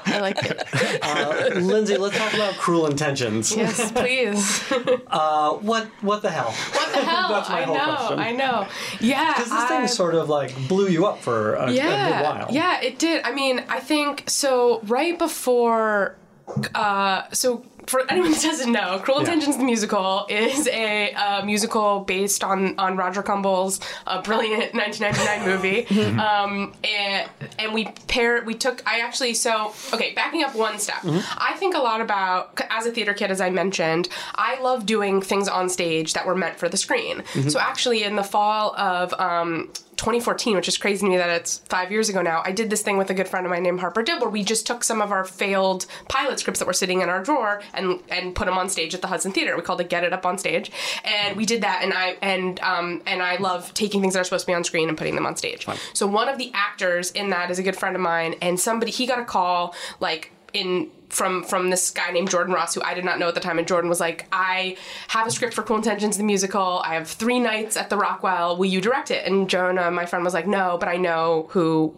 I like it. Uh, Lindsey, let's talk about cruel intentions. Yes, please. Uh, what what the hell? What the hell? That's my I whole know. question. I know. Yeah. Because this I- thing sort of like blew you up for a, a yeah, good while. Yeah, it did. I mean, I think so. Right before, uh, so for anyone who doesn't know, Cruel Yeah. Intentions the musical is a uh, musical based on on Roger Kumble's uh, brilliant <laughs> 1999 movie. um, and and we paired. We took. I actually so okay. Backing up one step, I think a lot about as a theater kid, as I mentioned. I love doing things on stage that were meant for the screen. So actually, in the fall of um, 2014, which is crazy to me that it's five years ago now, I did this thing with a good friend of mine named Harper Dibb where we just took some of our failed pilot scripts that were sitting in our drawer and and put them on stage at the Hudson Theater. We called it Get It Up on Stage, and we did that. And I and um and I love taking things that are supposed to be on screen and putting them on stage. So one of the actors in that is a good friend of mine, and somebody he got a call like in from from this guy named Jordan Ross, who I did not know at the time, and Jordan was like, "I have a script for Cruel Intentions, the musical. I have three nights at the Rockwell. Will you direct it?" And Jonah, my friend, was like, "No, but I know who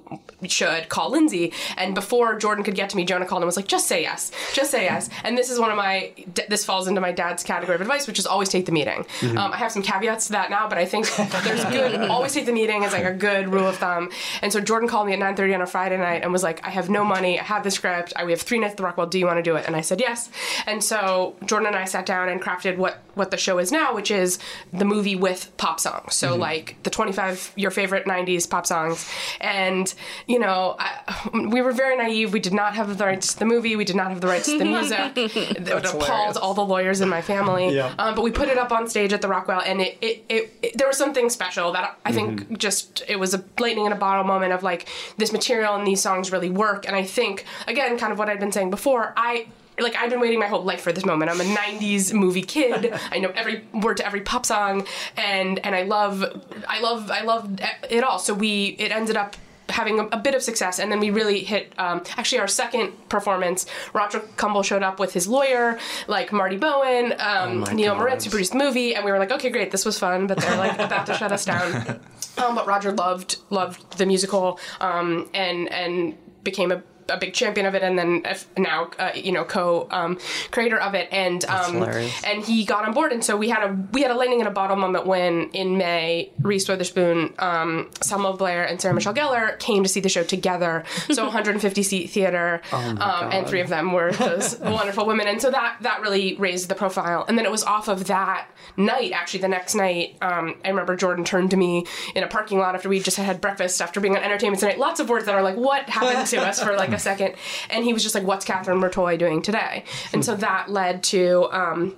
should call Lindsey." And before Jordan could get to me, Jonah called and was like, "Just say yes, just say yes." And this is one of my this falls into my dad's category of advice, which is always take the meeting. Um, I have some caveats to that now, but I think there's good <laughs> always take the meeting is like a good rule of thumb. And so Jordan called me at 9:30 on a Friday night and was like, "I have no money. I have the script. I, we have three nights at the Rockwell. Do you want to do it?" And I said yes. And so Jordan and I sat down and crafted what what the show is now, which is the movie with pop songs. So like the 25 your favorite 90s pop songs. And you know, I, we were very naive. We did not have the rights to the movie. We did not have the rights to the music. <laughs> it appalled hilarious. all the lawyers in my family. Yeah. Um, but we put it up on stage at the Rockwell, and it, it, it, it there was something special that I think Mm-hmm. just it was a lightning in a bottle moment of like this material and these songs really work. And I think again, kind of what I'd been saying before, I. Like I've been waiting my whole life for this moment. I'm a '90s movie kid. I know every word to every pop song, and and I love, I love, I love it all. So we, it ended up having a, a bit of success, and then we really hit. Um, actually, our second performance, Roger Kumble showed up with his lawyer, like Marty Bowen, um, my Neil God. Moritz, who produced the movie, and we were like, okay, great, this was fun, but they're like about to shut us down. <laughs> Um, but Roger loved loved the musical, um, and and became a a big champion of it, and then now uh, you know co um, creator of it, and um, and he got on board, and so we had a we had a lightning in a bottle moment when in May Reese Witherspoon, um, Selma Blair, and Sarah Michelle Gellar came to see the show together. So <laughs> 150 seat theater, um, and three of them were those <laughs> wonderful women, and so that that really raised the profile. And then it was off of that night, actually the next night, um, I remember Jordan turned to me in a parking lot after we just had had breakfast after being on Entertainment Tonight. Lots of words that are like, what happened to us for like a second, and he was just like, "What's Kathryn Merteuil doing today?" And so that led to. Um,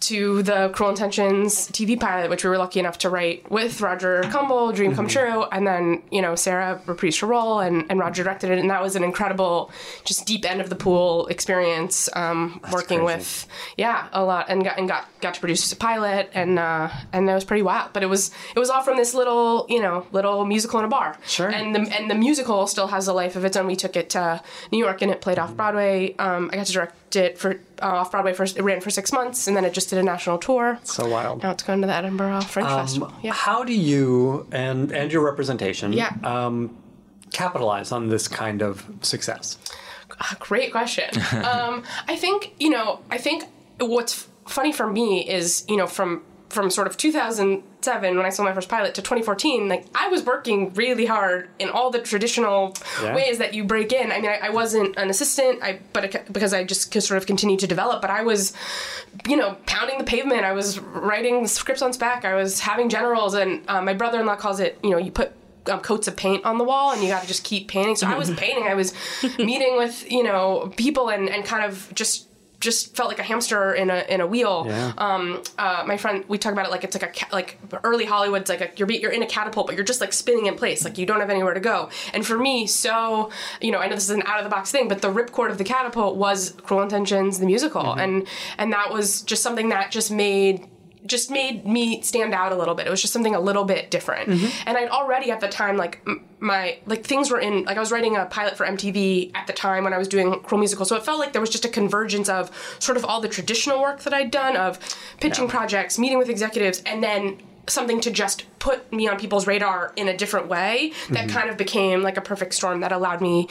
to the Cruel Intentions TV pilot, which we were lucky enough to write with Roger Kumble, Dream Come True, and then you know Sarah reprised her role and, and Roger directed it, and that was an incredible, just deep end of the pool experience. Um, working crazy. with yeah a lot and got and got got to produce a pilot and uh, and that was pretty wild. But it was it was all from this little you know little musical in a bar. Sure. And the and the musical still has a life of its own. We took it to New York and it played off Broadway. Um, I got to direct it for uh, off Broadway first. It ran for six months and then it just did a national tour. So wild. Now it's going to the Edinburgh Fringe Festival. Yeah. How do you and and your representation Yeah. um, capitalize on this kind of success? Ah, Great question. <laughs> um, I think you know. I think what's funny for me is you know from from sort of 2007 when I saw my first pilot to 2014, like I was working really hard in all the traditional Yeah. ways that you break in. I mean, I, I wasn't an assistant, I but it, because I just sort of continued to develop. But I was, you know, pounding the pavement. I was writing scripts on spec. I was having generals, and uh, my brother-in-law calls it, you know, you put um, coats of paint on the wall and you got to just keep painting. So I was <laughs> painting. I was meeting with you know people and and kind of just just felt like a hamster in a in a wheel. Yeah. Um, uh, my friend, we talk about it like it's like a ca- like early Hollywood's like a you're be- you're in a catapult, but you're just like spinning in place, like you don't have anywhere to go. And for me, so you know, I know this is an out of the box thing, but the ripcord of the catapult was Cruel Intentions, the musical, and and that was just something that just made just made me stand out a little bit. It was just something a little bit different. Mm-hmm. And I'd already at the time like my like things were in like I was writing a pilot for MTV at the time when I was doing Cruel Musical. So it felt like there was just a convergence of sort of all the traditional work that I'd done of pitching projects, meeting with executives, and then something to just put me on people's radar in a different way that mm-hmm. kind of became like a perfect storm that allowed me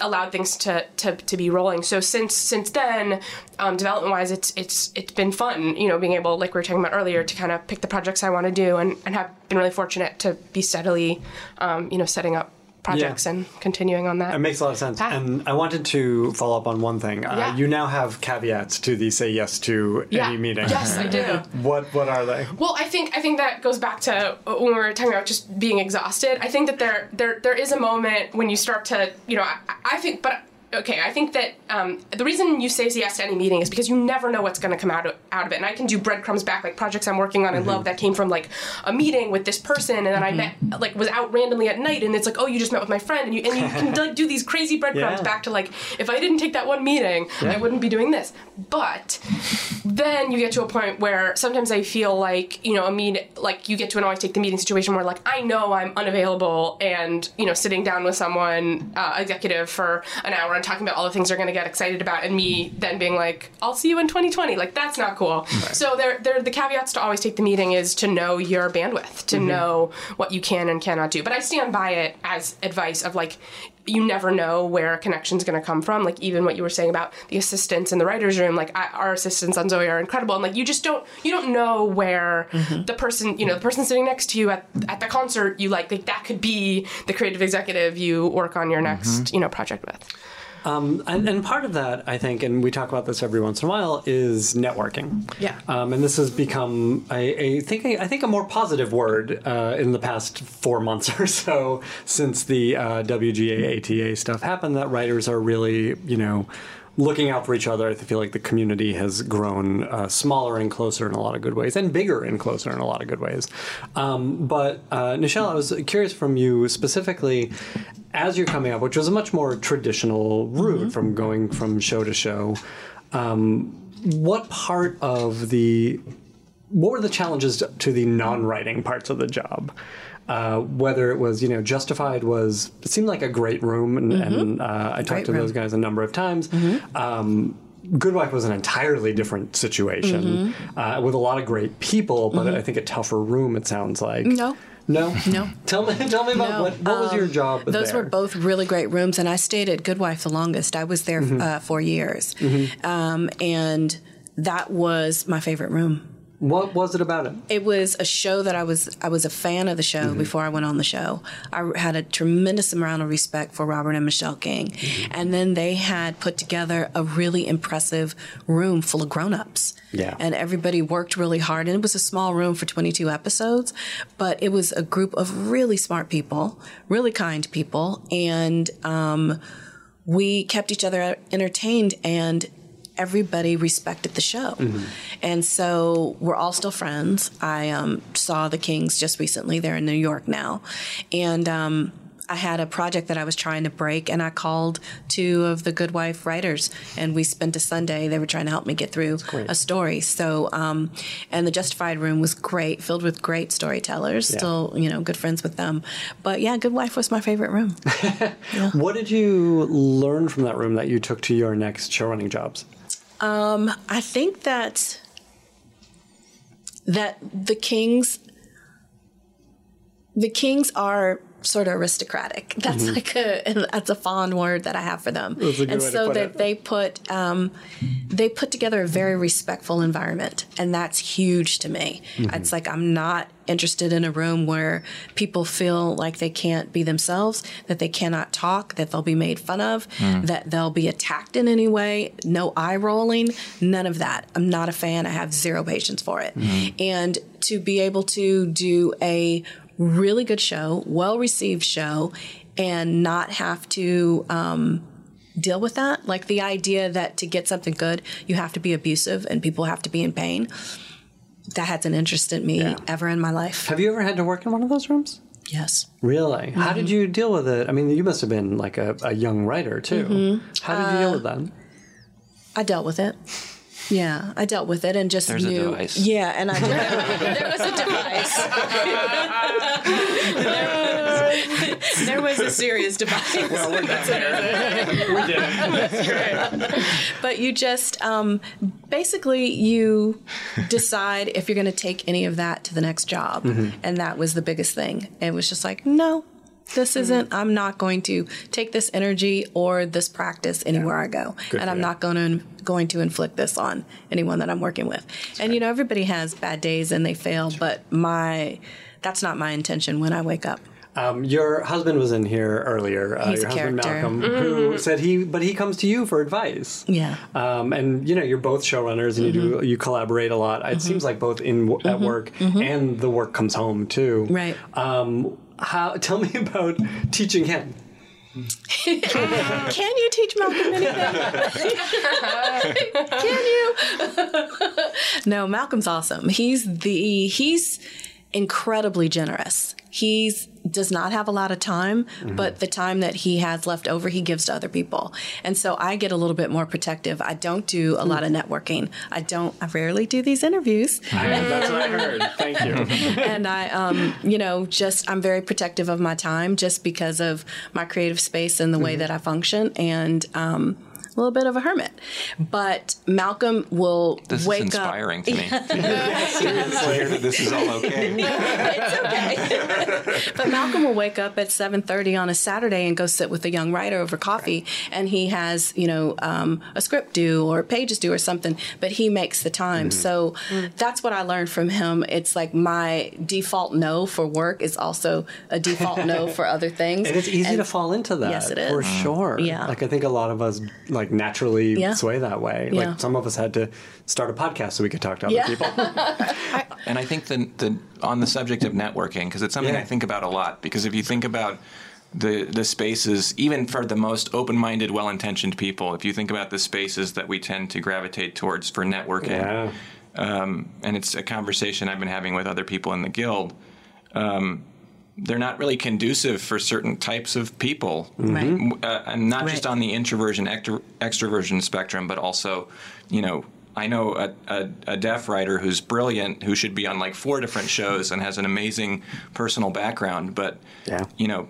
allowed things to, to, to be rolling. So since since then, um, development wise, it's it's it's been fun. You know, being able, like we were talking about earlier, to kind of pick the projects I want to do, and, and have been really fortunate to be steadily, um, you know, setting up projects Yeah. and continuing on that. It makes a lot of sense. Ah. And I wanted to follow up on one thing. Uh, Yeah. You now have caveats to the say yes to yeah. any meeting. Yes, I do. <laughs> What what are they? Well, I think I think that goes back to when we were talking about just being exhausted. I think that there there there is a moment when you start to you know I, I think but. Okay, I think that um, the reason you say yes to any meeting is because you never know what's going to come out of, out of it. And I can do breadcrumbs back, like projects I'm working on in love that came from like a meeting with this person, and then I met like was out randomly at night, and it's like, oh, you just met with my friend, and you and you <laughs> can like do these crazy breadcrumbs Yeah. back to like, if I didn't take that one meeting, I wouldn't be doing this. But then you get to a point where sometimes I feel like you know a meet like you get to an always take the meeting situation where like I know I'm unavailable and you know sitting down with someone uh, executive for an hour and talking about all the things they're going to get excited about and me then being like I'll see you in 2020 like that's not cool. So there there the caveats to always take the meeting is to know your bandwidth to mm-hmm. know what you can and cannot do. But I stand by it as advice of like you never know where a connection's going to come from. Like even what you were saying about the assistants in the writers' room, like I, our assistants on Zoey are incredible, and like you just don't you don't know where mm-hmm. the person you know the person sitting next to you at at the concert you like like that could be the creative executive you work on your next mm-hmm. you know project with. And, and part of that, I think, and we talk about this every once in a while, is networking. Yeah. Um, and this has become, I, I think, I think, a more positive word uh, in the past four months <laughs> or so since the uh, WGA ATA stuff happened. That writers are really, you know, looking out for each other. I feel like the community has grown uh, smaller and closer in a lot of good ways, and bigger and closer in a lot of good ways. Um, but uh, Nichelle, I was curious from you specifically, as you're coming up, which was a much more traditional route from going from show to show. Um, what part of the what were the challenges to the non-writing parts of the job? Uh, whether it was, you know, Justified was it seemed like a great room, and, and uh, I talked Great to those guys a number of times. Um, Good Wife was an entirely different situation uh, with a lot of great people, but I think a tougher room. It sounds like No. no, No. <laughs> Tell me, tell me about No, what, what was your um, job? Those there? were both really great rooms, and I stayed at Good Wife the longest. I was there Mm-hmm. uh, for years, um, and that was my favorite room. What was it about it? It was a show that I was I was a fan of the show Mm-hmm. before I went on the show. I had a tremendous amount of respect for Robert and Michelle King, Mm-hmm. and then they had put together a really impressive room full of grown-ups. Yeah. and everybody worked really hard, and it was a small room for 22 episodes, but it was a group of really smart people, really kind people, and um, we kept each other entertained and everybody respected the show. And so we're all still friends. I um, saw the Kings just recently. They're in New York now. And um, I had a project that I was trying to break, and I called two of the Good Wife writers, and we spent a Sunday. They were trying to help me get through a story. So, um, and the Justified room was great, filled with great storytellers. Still, you know, good friends with them. But yeah, Good Wife was my favorite room. <laughs> What did you learn from that room that you took to your next showrunning jobs? Um, I think that that the kings the kings are sort of aristocratic. <laughs> That's like a that's a fond word that I have for them. and so that it. they put um, they put together a very respectful environment, and that's huge to me. Mm-hmm. It's like I'm not interested in a room where people feel like they can't be themselves, that they cannot talk, that they'll be made fun of, Mm. that they'll be attacked in any way. No eye rolling, none of that. I'm not a fan. I have zero patience for it. Mm-hmm. And to be able to do a really good show, well received show, and not have to um, deal with that. Like the idea that to get something good, you have to be abusive and people have to be in pain. That hasn't interested me Yeah. ever in my life. Have you ever had to work in one of those rooms? Yes. Really? How mm-hmm. did you deal with it? I mean, you must have been like a, a young writer too. Mm-hmm. How did you deal uh, with that? I dealt with it. Yeah, I dealt with it and just There's a knew. device. Yeah, and I <laughs> there was a device. there, <laughs> there was a serious device. Well, we're done here. we did but you just um, basically you decide if you're going to take any of that to the next job, Mm-hmm. and that was the biggest thing. It was just like, no. This isn't. I'm not going to take this energy or this practice anywhere I go, Good and I'm you. not going to going to inflict this on anyone that I'm working with. and you know, everybody has bad days and they fail, but my that's not my intention when I wake up. Um, your husband was in here earlier. Uh, He's your a husband character. Malcolm, who said he, but he comes to you for advice. Yeah. Um, and you know, you're both showrunners, and you do you collaborate a lot. It seems like both in w- at work and the work comes home too. Right. Um, how? Tell me about teaching him. <laughs> Can you teach Malcolm anything? <laughs> Can you? no, Malcolm's awesome. He's the he's incredibly generous. He's does not have a lot of time, but the time that he has left over, he gives to other people. And so I get a little bit more protective. I don't do a lot of networking. I don't. I rarely do these interviews. <laughs> That's what I heard. Thank you. <laughs> and I, um, you know, just I'm very protective of my time just because of my creative space and the way that I function, and um, a little bit of a hermit. But Malcolm will This wake up. This is inspiring up. to me. <laughs> to hear that this is all okay. <laughs> it's okay. <laughs> but Malcolm will wake up at 7:30 on a Saturday and go sit with a young writer over coffee, and he has you know um, a script due or pages due or something, but he makes the time. So that's what I learned from him. It's like my default no for work is also a default no for other things, And it's easy And- to fall into that. Yes, it is. For sure. Yeah. Like I think a lot of us like naturally Yeah. sway that way. Yeah. Like some of us had to start a podcast so we could talk to other Yeah. people. <laughs> And I think the, the on the subject of networking, because it's something Yeah. I think about a lot. Because if you think about the the spaces, even for the most open-minded, well-intentioned people, if you think about the spaces that we tend to gravitate towards for networking, yeah. um, and it's a conversation I've been having with other people in the guild. Um, they're not really conducive for certain types of people, Right. uh, and not just on the introversion extro- extroversion spectrum, but also, you know, I know a, a, a deaf writer who's brilliant, who should be on like four different shows and has an amazing personal background, but Yeah. you know,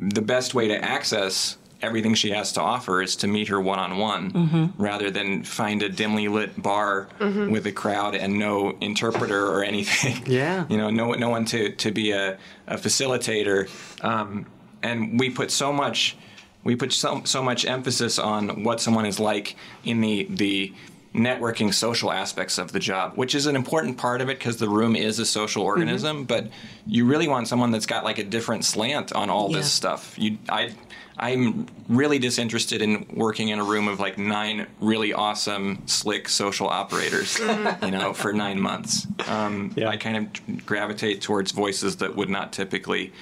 the best way to access everything she has to offer is to meet her one on one rather than find a dimly lit bar mm-hmm. with a crowd and no interpreter or anything. <laughs> Yeah. You know, no no one to, to be a, a facilitator. Um, and we put so much we put so, so much emphasis on what someone is like in the the networking social aspects of the job which is an important part of it because the room is a social mm-hmm. organism but you really want someone that's got like a different slant on all Yeah. this stuff you i i'm really disinterested in working in a room of like nine really awesome slick social operators <laughs> you know for nine months um, Yeah. i kind of gravitate towards voices that would not typically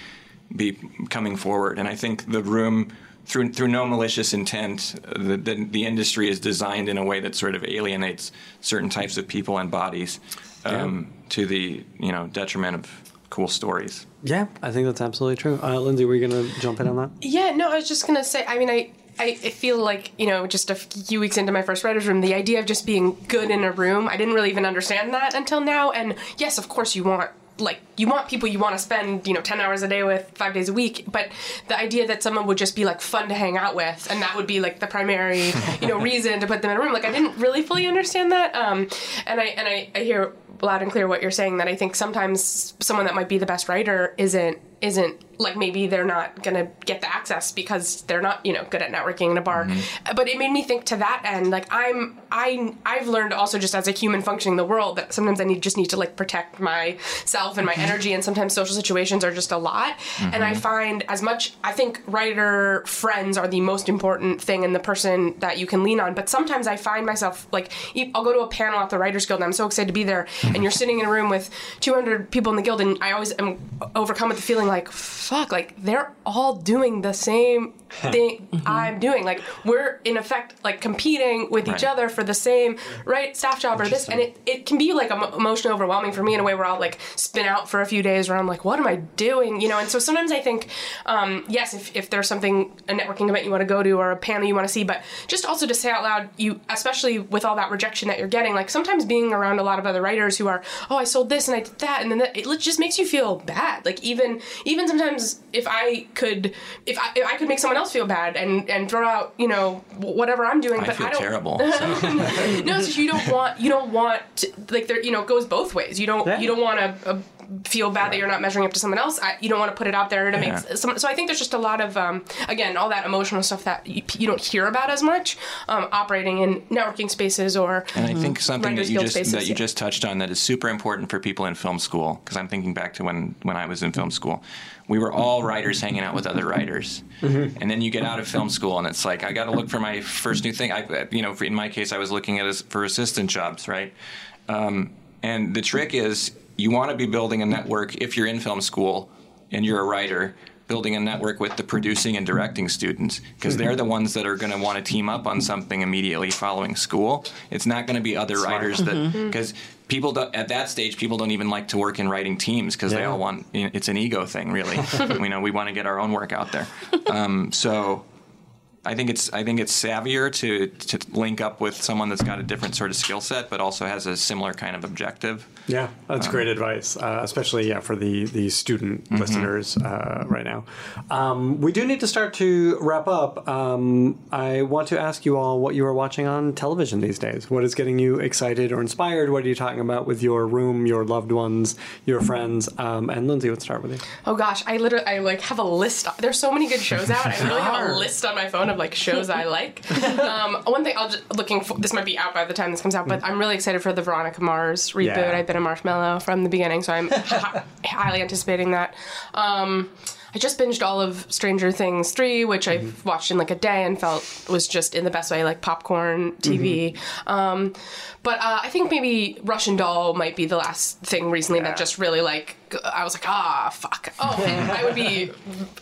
be coming forward. And I think the room, through through no malicious intent, uh, the, the the industry is designed in a way that sort of alienates certain types of people and bodies um, to the you know detriment of cool stories. Yeah, I think that's absolutely true. Uh, Lindsey, were you going to jump in on that? Yeah, no, I was just gonna say. I mean, I, I, I feel like you know, just a few weeks into my first writers' room, the idea of just being good in a room, I didn't really even understand that until now. And yes, of course, you want like you want people you want to spend you know 10 hours a day with five days a week but the idea that someone would just be like fun to hang out with and that would be like the primary you know <laughs> reason to put them in a room like i didn't really fully understand that um and i and i, I hear loud and clear what you're saying that i think sometimes someone that might be the best writer isn't isn't like maybe they're not gonna get the access because they're not you know good at networking in a bar. Mm-hmm. But it made me think to that end like i'm i i've learned also just as a human functioning in the world that sometimes i need just need to like protect myself and my mm-hmm. energy and sometimes social situations are just a lot. And i mm-hmm. find as much i think writer friends are the most important thing and the person that you can lean on. But sometimes i find myself like i'll go to a panel at the writers guild and i'm so excited to be there. And you're sitting in a room with 200 people in the guild and i always am overcome with the feeling like, fuck, like they're all doing the same <laughs> thing I'm doing. Like we're in effect like competing with each other for the same right staff job or this, and it, it can be like emo- emotionally overwhelming for me in a way where I'll like spin out for a few days where I'm like, what am I doing? You know, and so sometimes I think, um, yes, if, if there's something a networking event you want to go to or a panel you want to see, but just also to say out loud, you especially with all that rejection that you're getting, like sometimes being around a lot of other writers who are, oh, I sold this and I did that, and then that, it just makes you feel bad. Like even even sometimes if I could if I, if I could make someone else feel bad and and throw out you know whatever I'm doing, I but feel I don't. terrible. <laughs> so. No, it's just you don't want you don't want to, like there you know it goes both ways. You don't Yeah. you don't want to. Feel bad that you're not measuring up to someone else I, you don't want to put it out there to Yeah. make some so i think there's just a lot of um, again all that emotional stuff that you, you don't hear about as much um, operating in networking spaces or And I think something Writers that you just spaces, that you yeah. just touched on that is super important for people in film school because I'm thinking back to when when I was in film school, we were all writers hanging out with other writers, and then you get out of film school and it's like I got to look for my first new thing. I you know in my case I was looking at as for assistant jobs, right? Um, and the trick is you want to be building a network if you're in film school and you're a writer building a network with the producing and directing students. Because hmm. they're the ones that are going to want to team up on something immediately following school. It's not going to be other writers that mm-hmm. hmm. because people don't, at that stage people don't even like to work in writing teams because they all want you know, it's an ego thing really. <laughs> You know we want to get our own work out there. Um, so I think it's I think it's savvier to to link up with someone that's got a different sort of skill set, but also has a similar kind of objective. Yeah, that's great advice, uh, especially yeah for the the student listeners uh, right now. Um, we do need to start to wrap up. Um, I want to ask you all what you are watching on television these days. What is getting you excited or inspired? What are you talking about with your room, your loved ones, your friends? Um, and Lindsey, let's start with you. Oh gosh, I literally I like have a list. There's so many good shows out. I literally have a list on my phone of like shows I like. <laughs> Um, one thing I'll just looking for this might be out by the time this comes out, but I'm really excited for the Veronica Mars reboot. Yeah. I've been a marshmallow from the beginning, so I'm <laughs> hi- highly anticipating that. Um, I just binged all of Stranger Things 3, which I watched in like a day and felt was just in the best way, like popcorn TV. Um, but uh, I think maybe Russian Doll might be the last thing recently that just really like I was like, ah, fuck. Oh, I would be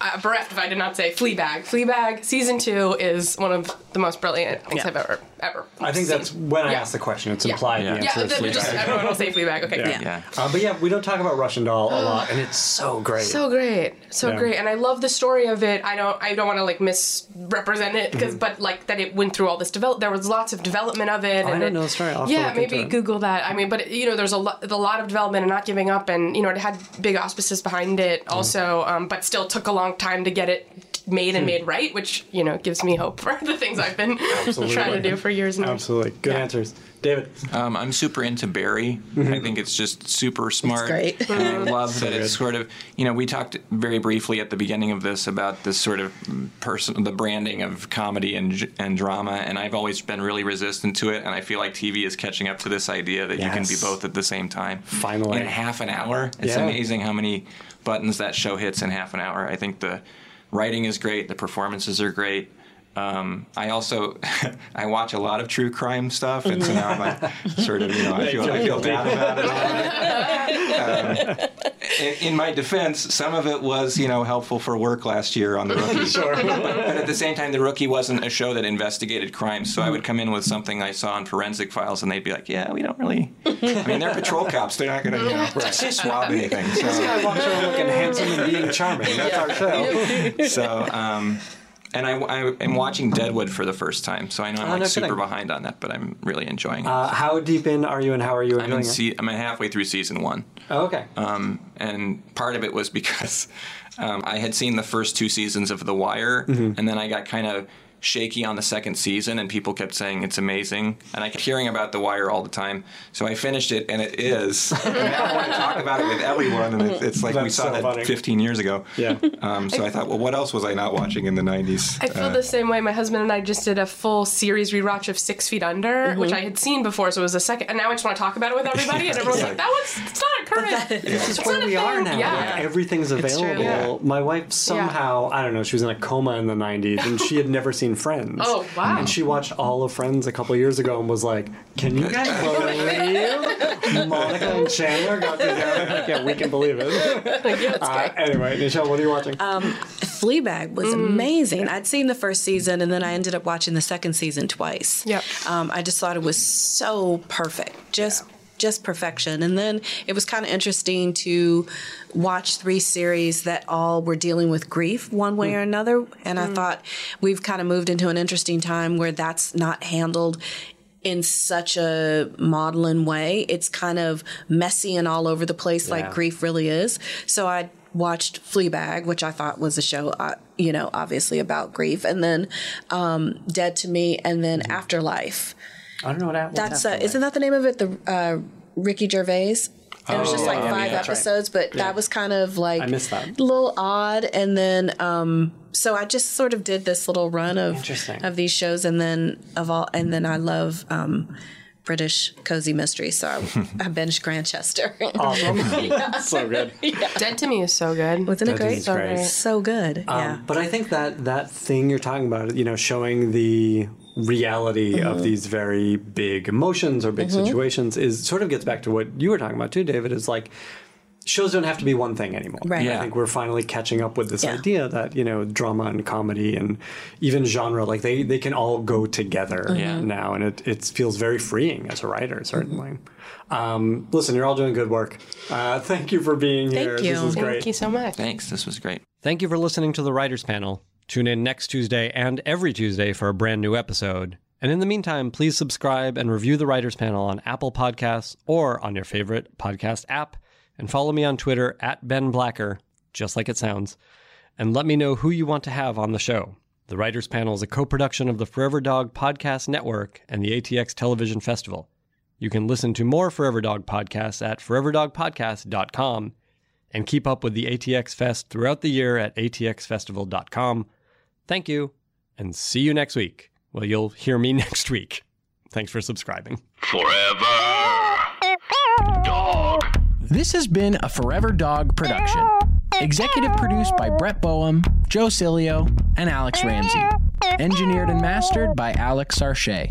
uh, bereft if I did not say Fleabag. Fleabag season two is one of the most brilliant things Yeah. I've ever ever. I think seen. that's when I Yeah. asked the question. It's implied Yeah. the Yeah, answer is that would just everyone will say Fleabag. Okay, Yeah. Yeah. Uh, but yeah, we don't talk about Russian Doll a lot, and it's so great. So great, so Yeah. great, and I love the story of it. I don't, I don't want to like misrepresent it Mm-hmm. because, but like that it went through all this develop. There was lots of development of it. Oh, I don't it- know the story. I'll yeah, look into maybe it. Google that. I mean, but you know, there's a lot, a lot of development and not giving up, and you know, it had big auspices behind it Mm-hmm. also, um, but still took a long time to get it made Hmm. and made right, which you know gives me hope for <laughs> the things I've been trying to do for years now. Absolutely, good Yeah. answers, David. Um, I'm super into Barry. Mm-hmm. I think it's just super smart. great. And I <laughs> love that it's sort of, you know, we talked very briefly at the beginning of this about this sort of person, the branding of comedy and and drama, and I've always been really resistant to it. And I feel like TV is catching up to this idea that you can be both at the same time. Finally. in half an hour. It's Yeah. amazing how many buttons that show hits in half an hour. I think the writing is great. The performances are great. Um, I also <laughs> I watch a lot of true crime stuff, and so now I'm like <laughs> sort of you know I feel I feel bad about it. <laughs> Um, in, in my defense, some of it was you know helpful for work last year on the rookie. Sure. But at the same time, the rookie wasn't a show that investigated crimes, so I would come in with something I saw on forensic files, and they'd be like, "Yeah, we don't really. I mean, they're patrol cops; they're not going to you know, swab anything." So, I walks around looking handsome and being charming. That's our show. so um, and I, I am watching Deadwood for the first time, so I know I'm Oh, like no super kidding. behind on that, but I'm really enjoying it. Uh, how deep in are you, and how are you I'm enjoying in se- I'm halfway through season one. oh, okay. Um, and part of it was because <laughs> um, I had seen the first two seasons of The Wire, Mm-hmm. and then I got kind of shaky on the second season, and people kept saying it's amazing, and I kept hearing about The Wire all the time. So I finished it, and it is. <laughs> and now I want to talk about it with everyone, and it's, it's like we saw so that funny. 15 years ago. Yeah. Um, so I thought, well, what else was I not watching in the 90s? I feel Uh, the same way. My husband and I just did a full series rewatch of Six Feet Under, which I had seen before, so it was a second. And now I just want to talk about it with everybody, and everyone's like, "That was it's not current." This is It's where not a we are now. Yeah. Like, everything's available. true. Yeah. My wife somehow, I don't know, she was in a coma in the 90s and she had never seen in Friends. Oh, wow. And she watched all of Friends a couple years ago and was like, "Can you guys believe <laughs> Monica and Chandler got together?" Yeah, we can believe it. <laughs> Uh, anyway, Nichelle, what are you watching? Fleabag was amazing. I'd seen the first season and then I ended up watching the second season twice. Yep. Um, I just thought it was so perfect. Just just perfection. And then it was kind of interesting to watch three series that all were dealing with grief one way or another. And I thought we've kind of moved into an interesting time where that's not handled in such a maudlin way. It's kind of messy and all over the place, like grief really is. So I watched Fleabag, which I thought was a show, uh, you know, obviously about grief, and then um, Dead to Me, and then Afterlife. I don't know what happened. That's uh, isn't that the name of it? The uh, Ricky Gervais. It was just like yeah, five yeah, that's right. episodes, but that was kind of like I missed that. a little odd. And then, um, so I just sort of did this little run of Interesting. of these shows, and then of all, and then I love um, British cozy mystery, so I, <laughs> I binged Grantchester. <laughs> <laughs> so good. Dead to Me is so good. Wasn't it That great? is great. So good. yeah. Um, but I think that that thing you're talking about, you know, showing the reality Mm-hmm. of these very big emotions or big situations is sort of gets back to what you were talking about too, David, is like shows don't have to be one thing anymore. Right. Yeah. I think we're finally catching up with this Yeah. idea that, you know, drama and comedy and even genre, like they, they can all go together Mm-hmm. Now. And it, it feels very freeing as a writer, certainly. Um, listen, you're all doing good work. Uh, thank you for being here. Thank you. This is Thank great. you so much. Thanks. This was great. Thank you for listening to the Writers Panel. Tune in next Tuesday and every Tuesday for a brand new episode. And in the meantime, please subscribe and review the Writers Panel on Apple Podcasts or on your favorite podcast app. And follow me on Twitter at Ben Blacker, just like it sounds. And let me know who you want to have on the show. The Writers Panel is a co production of the Forever Dog Podcast Network and the ATX Television Festival. You can listen to more Forever Dog podcasts at foreverdogpodcast.com and keep up with the ATX Fest throughout the year at atxfestival.com. Thank you, and see you next week. Well, you'll hear me <laughs> next week. Thanks for subscribing. Forever. Dog. This has been a Forever Dog production. Executive produced by Brett Boehm, Joe Cilio, and Alex Ramsey. Engineered and mastered by Alex Sarche.